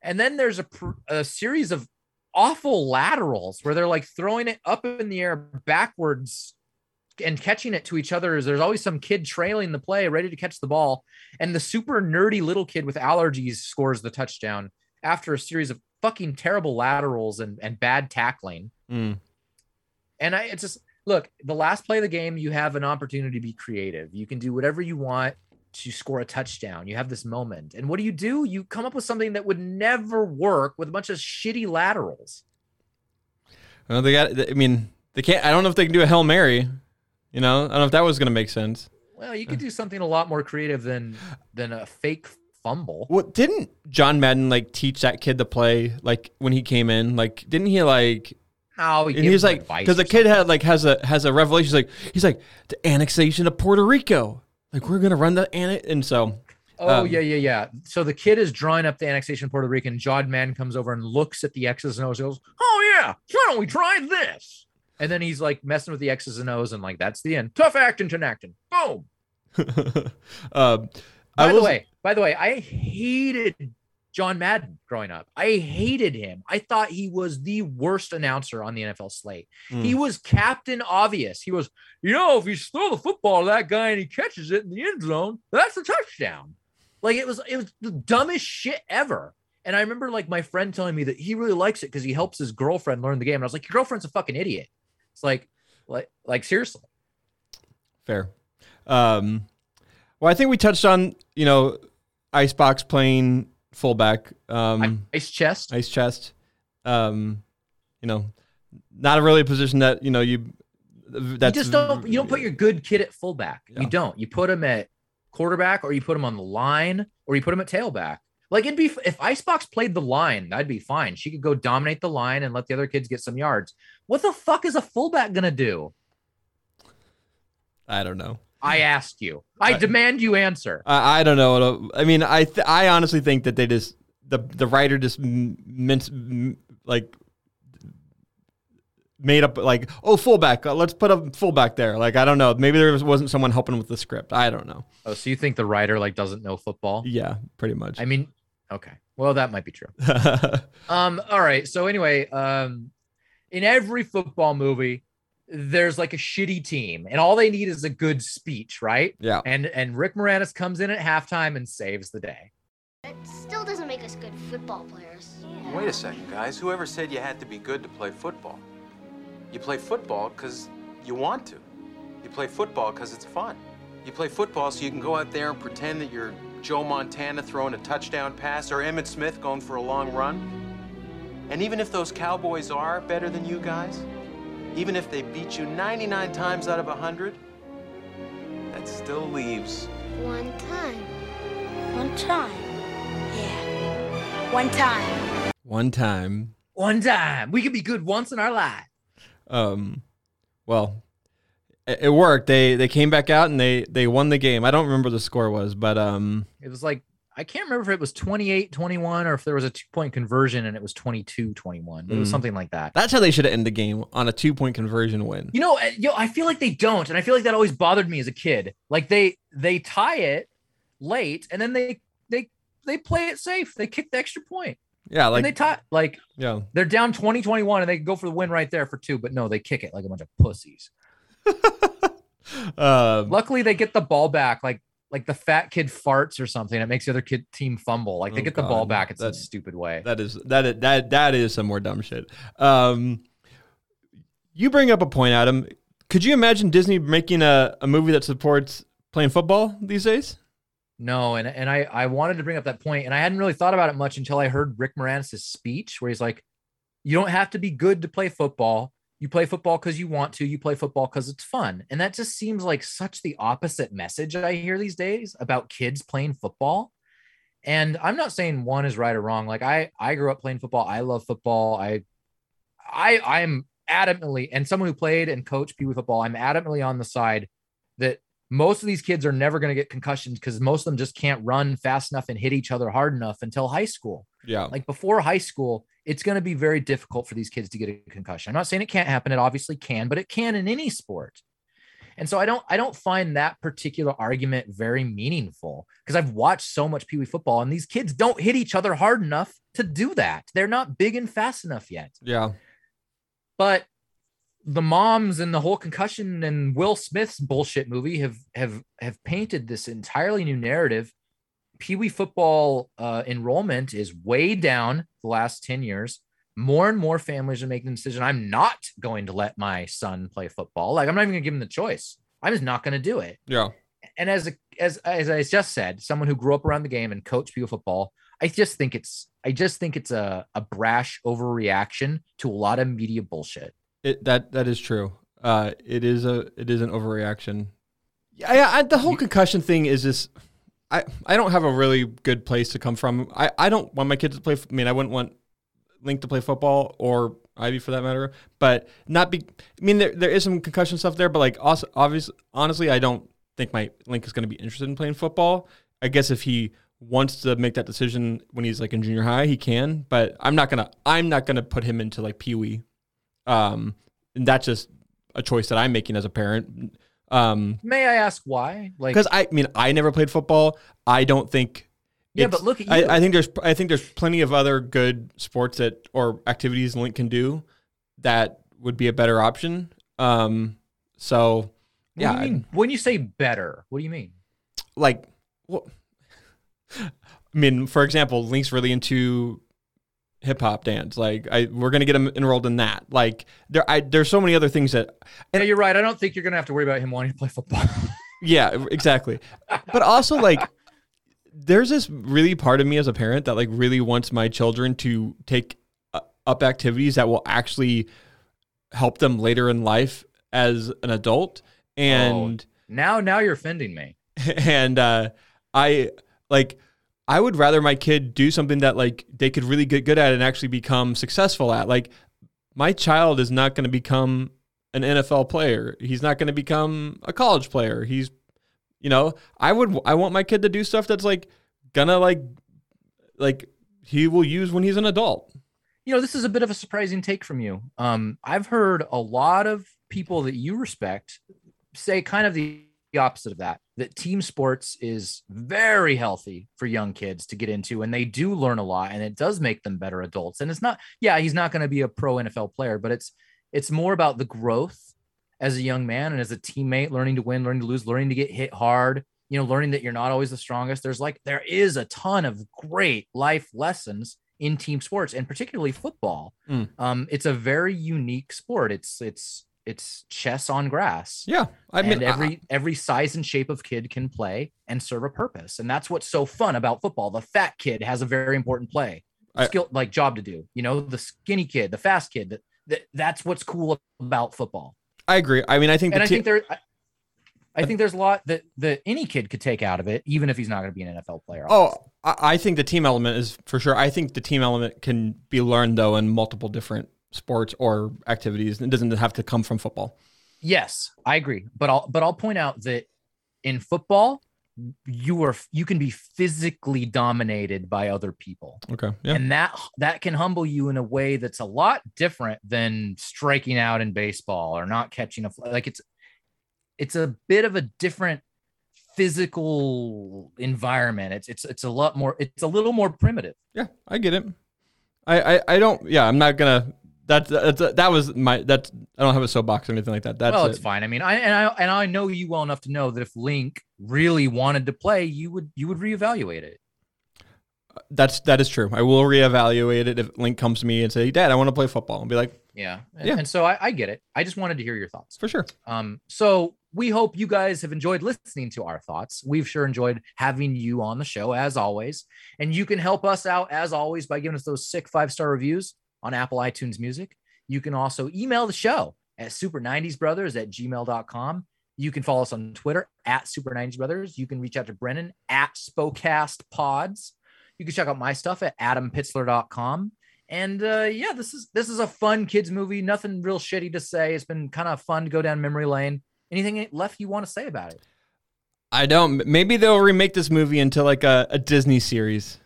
Speaker 3: And then there's a, pr- a series of awful laterals where they're like throwing it up in the air backwards and catching it to each other. There's always some kid trailing the play, ready to catch the ball. And the super nerdy little kid with allergies scores the touchdown after a series of fucking terrible laterals and, and bad tackling.
Speaker 2: Mm.
Speaker 3: And I, it's just look, the last play of the game, you have an opportunity to be creative. You can do whatever you want to score a touchdown. You have this moment. And what do you do? You come up with something that would never work with a bunch of shitty laterals.
Speaker 2: Well, they got. I mean, they can't. I don't know if they can do a hail mary. You know, I don't know if that was gonna make sense.
Speaker 3: Well, you could do something a lot more creative than than a fake fumble.
Speaker 2: Well, didn't John Madden like teach that kid to play like when he came in? Like, didn't he like?
Speaker 3: He
Speaker 2: And he's like, because the kid had like has a has a revelation. He's like, he's like the annexation of Puerto Rico. Like we're gonna run the annex, and so
Speaker 3: Oh
Speaker 2: Um,
Speaker 3: yeah, yeah, yeah. So the kid is drawing up the annexation of Puerto Rico, and John Madden comes over and looks at the X's and O's and goes, "Oh yeah, why don't we try this?" And then he's like messing with the X's and O's, and like that's the end. Tough acting to acting. Boom.
Speaker 2: um,
Speaker 3: By
Speaker 2: I
Speaker 3: the way, by the way, I hated John Madden growing up. I hated him. I thought he was the worst announcer on the NFL slate. He
Speaker 2: Mm.
Speaker 3: was Captain Obvious. He was, you know, if you throw the football to that guy and he catches it in the end zone, that's a touchdown. Like it was, it was the dumbest shit ever. And I remember like my friend telling me that he really likes it because he helps his girlfriend learn the game. And I was like, your girlfriend's a fucking idiot. It's like, like, like seriously.
Speaker 2: Fair. Um, well, I think we touched on you know Icebox playing fullback, um,
Speaker 3: Ice chest.
Speaker 2: ice chest. Um, you know, not a really a position that you know you. That's
Speaker 3: you just don't you don't put your good kid at fullback.
Speaker 2: Yeah.
Speaker 3: You don't. You put him at quarterback, or you put him on the line, or you put him at tailback. Like it'd be if Icebox played the line, that'd be fine. She could go dominate the line and let the other kids get some yards. What the fuck is a fullback gonna do?
Speaker 2: I don't know.
Speaker 3: I ask you. I
Speaker 2: I-
Speaker 3: demand you answer.
Speaker 2: I, I don't know. I mean, I th- I honestly think that they just the the writer just m- mince m- like made up like oh fullback uh, let's put a fullback there like I don't know maybe there was, wasn't someone helping with the script I don't know
Speaker 3: Oh, so you think the writer like doesn't know football?
Speaker 2: yeah pretty much
Speaker 3: I mean, okay. Well, that might be true. Um, all right. So anyway, um, in every football movie, there's like a shitty team, and all they need is a good speech, right?
Speaker 2: yeah
Speaker 3: And and Rick Moranis comes in at halftime and saves the day.
Speaker 8: It still doesn't make us good football players.
Speaker 6: Wait a second, guys. Whoever said you had to be good to play football? You play football because you want to. You play football because it's fun. You play football so you can go out there and pretend that you're Joe Montana throwing a touchdown pass or Emmitt Smith going for a long run. And even if those Cowboys are better than you guys, even if they beat you 99 times out of 100, that still leaves
Speaker 8: One time. One time. Yeah. One time.
Speaker 2: one time
Speaker 3: One time. We could be good once in our life.
Speaker 2: Um, well, it, it worked. They they came back out and they they won the game. I don't remember what the score was, but um,
Speaker 3: It was like I can't remember if it was 28-21 or if there was a two-point conversion and it was 22-21. It was
Speaker 2: Mm.
Speaker 3: something like that.
Speaker 2: that's how they should end the game on a two point conversion win.
Speaker 3: You know, yo, I feel like they don't, and I feel like that always bothered me as a kid. Like they they tie it late, and then they they they play it safe. They kick the extra point,
Speaker 2: Yeah,
Speaker 3: and they tie like
Speaker 2: yeah.
Speaker 3: they're down 20-21 and they go for the win right there for two, but no, they kick it like a bunch of pussies.
Speaker 2: Um,
Speaker 3: Luckily, they get the ball back. Like like the fat kid farts or something. It makes the other kid team fumble. Like they
Speaker 2: Oh,
Speaker 3: get the ball back in some stupid way.
Speaker 2: That is that is, that that is some more dumb shit. Um, you bring up a point, Adam. Could you imagine Disney making a, a movie that supports playing football these days?
Speaker 3: No, and and I I wanted to bring up that point, and I hadn't really thought about it much until I heard Rick Moranis' speech, where he's like, "You don't have to be good to play football. You play football because you want to. You play football because it's fun." And that just seems like such the opposite message I hear these days about kids playing football. And I'm not saying one is right or wrong. Like I I grew up playing football. I love football. I I I'm adamantly and someone who played and coached Pee Wee football. I'm adamantly on the side that most of these kids are never going to get concussions because most of them just can't run fast enough and hit each other hard enough until high school.
Speaker 2: Yeah,
Speaker 3: Like before high school, it's going to be very difficult for these kids to get a concussion. I'm not saying it can't happen; it obviously can, but it can in any sport. And so I don't I don't find that particular argument very meaningful because I've watched so much Pee Wee football and these kids don't hit each other hard enough to do that. They're not big and fast enough yet
Speaker 2: yeah,
Speaker 3: but the moms and the whole concussion and Will Smith's bullshit movie have have have painted this entirely new narrative. Pee Wee football uh, enrollment is way down the last ten years. More and more families are making the decision. I'm not going to let my son play football. Like I'm not even going to give him the choice. I'm just not going to do it.
Speaker 2: yeah.
Speaker 3: And as a as as I just said, someone who grew up around the game and coached Pee Wee football, I just think it's I just think it's a a brash overreaction to a lot of media bullshit.
Speaker 2: It that that is true. Uh, it is a it is an overreaction. Yeah, yeah I, the whole concussion thing is just. I, I don't have a really good place to come from. I, I don't want my kids to play. I mean, I wouldn't want Link to play football or Ivy for that matter. But not be. I mean, there, there is some concussion stuff there. But like, also, obviously, honestly, I don't think my Link is going to be interested in playing football. I guess if he wants to make that decision when he's like in junior high, he can. But I'm not gonna. I'm not gonna put him into like Pee Wee. Um, and that's just a choice that I'm making as a parent. Um,
Speaker 3: May I ask why? Like,
Speaker 2: because I, I mean, I never played football. I don't think.
Speaker 3: Yeah, but look at you.
Speaker 2: I, I think there's, I think there's plenty of other good sports that or activities Link can do that would be a better option. Um, so yeah,
Speaker 3: you mean? when you say better, what do you mean?
Speaker 2: like, well, I mean, for example, Link's really into hip hop dance. Like, I we're gonna get him enrolled in that. Like, there, I there's so many other things that
Speaker 3: And you're right. I don't think you're gonna have to worry about him wanting to play football.
Speaker 2: Yeah, exactly. but also like there's this really part of me as a parent that like really wants my children to take up activities that will actually help them later in life as an adult and
Speaker 3: now, now you're offending me.
Speaker 2: and uh I like I would rather my kid do something that like they could really get good at and actually become successful at. Like my child is not going to become an NFL player. He's not going to become a college player. He's you know, I would I want my kid to do stuff that's like gonna like like he will use when he's an adult.
Speaker 3: You know, this is a bit of a surprising take from you. Um, I've heard a lot of people that you respect say kind of the opposite of that. That team sports is very healthy for young kids to get into, and they do learn a lot, and it does make them better adults. And it's not, yeah, he's not going to be a pro NFL player, but it's it's more about the growth as a young man and as a teammate, learning to win, learning to lose, learning to get hit hard. You know, learning that you're not always the strongest. There's like there is a ton of great life lessons in team sports, and particularly football.
Speaker 2: Mm.
Speaker 3: Um, it's a very unique sport. It's it's it's chess on grass.
Speaker 2: Yeah, I
Speaker 3: and
Speaker 2: mean, I-
Speaker 3: every every size and shape of kid can play and serve a purpose, and that's what's so fun about football. The fat kid has a very important play,
Speaker 2: I-
Speaker 3: skill like job to do. You know, the skinny kid, the fast kid. That, that that's what's cool about football.
Speaker 2: I agree. I mean, I think
Speaker 3: And
Speaker 2: the
Speaker 3: I think there, I, I think there's a lot that that any kid could take out of it, even if he's not going to be an NFL player.
Speaker 2: Oh, I, I think the team element is for sure. I think the team element can be learned though in multiple different sports or activities. It doesn't have to come from football.
Speaker 3: Yes, I agree. But I'll but I'll point out that in football, you are you can be physically dominated by other people.
Speaker 2: Okay. Yeah.
Speaker 3: And that that can humble you in a way that's a lot different than striking out in baseball or not catching a fly. Like it's it's a bit of a different physical environment. It's it's it's a lot more it's a little more primitive.
Speaker 2: Yeah, I get it. I, I, I don't. Yeah, I'm not gonna. That's that's that was my. That's I don't have a soapbox or anything like that. That's
Speaker 3: well,
Speaker 2: it.
Speaker 3: it's fine. I mean, I and I and I know you well enough to know that if Link really wanted to play, you would you would reevaluate it.
Speaker 2: That's that is true. I will reevaluate it if Link comes to me and say, "Dad, I want to play football," and be like,
Speaker 3: Yeah.
Speaker 2: Yeah.
Speaker 3: and so I, I get it. I just wanted to hear your thoughts.
Speaker 2: "For sure."
Speaker 3: Um, so we hope you guys have enjoyed listening to our thoughts. We've sure enjoyed having you on the show as always. And you can help us out as always by giving us those sick five star reviews on Apple iTunes Music. You can also email the show at super90sbrothers at gmail.com. You can follow us on Twitter at super90sbrothers. You can reach out to Brennan at Spocast Pods. You can check out my stuff at adampitzler.com. And uh, yeah, this is this is a fun kids movie. Nothing real shitty to say. It's been kind of fun to go down memory lane. Anything left you want to say about it?
Speaker 2: I don't. Maybe they'll remake this movie into like a, a Disney series.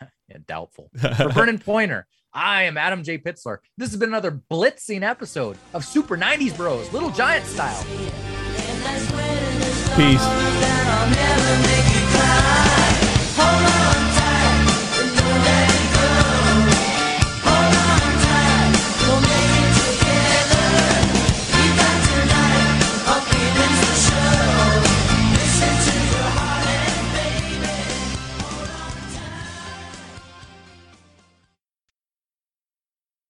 Speaker 3: Yeah, doubtful. For Brennan Pointer, I am Adam J. Pitzler. This has been another blitzing episode of Super 90s Bros, Little Giant style.
Speaker 2: Peace.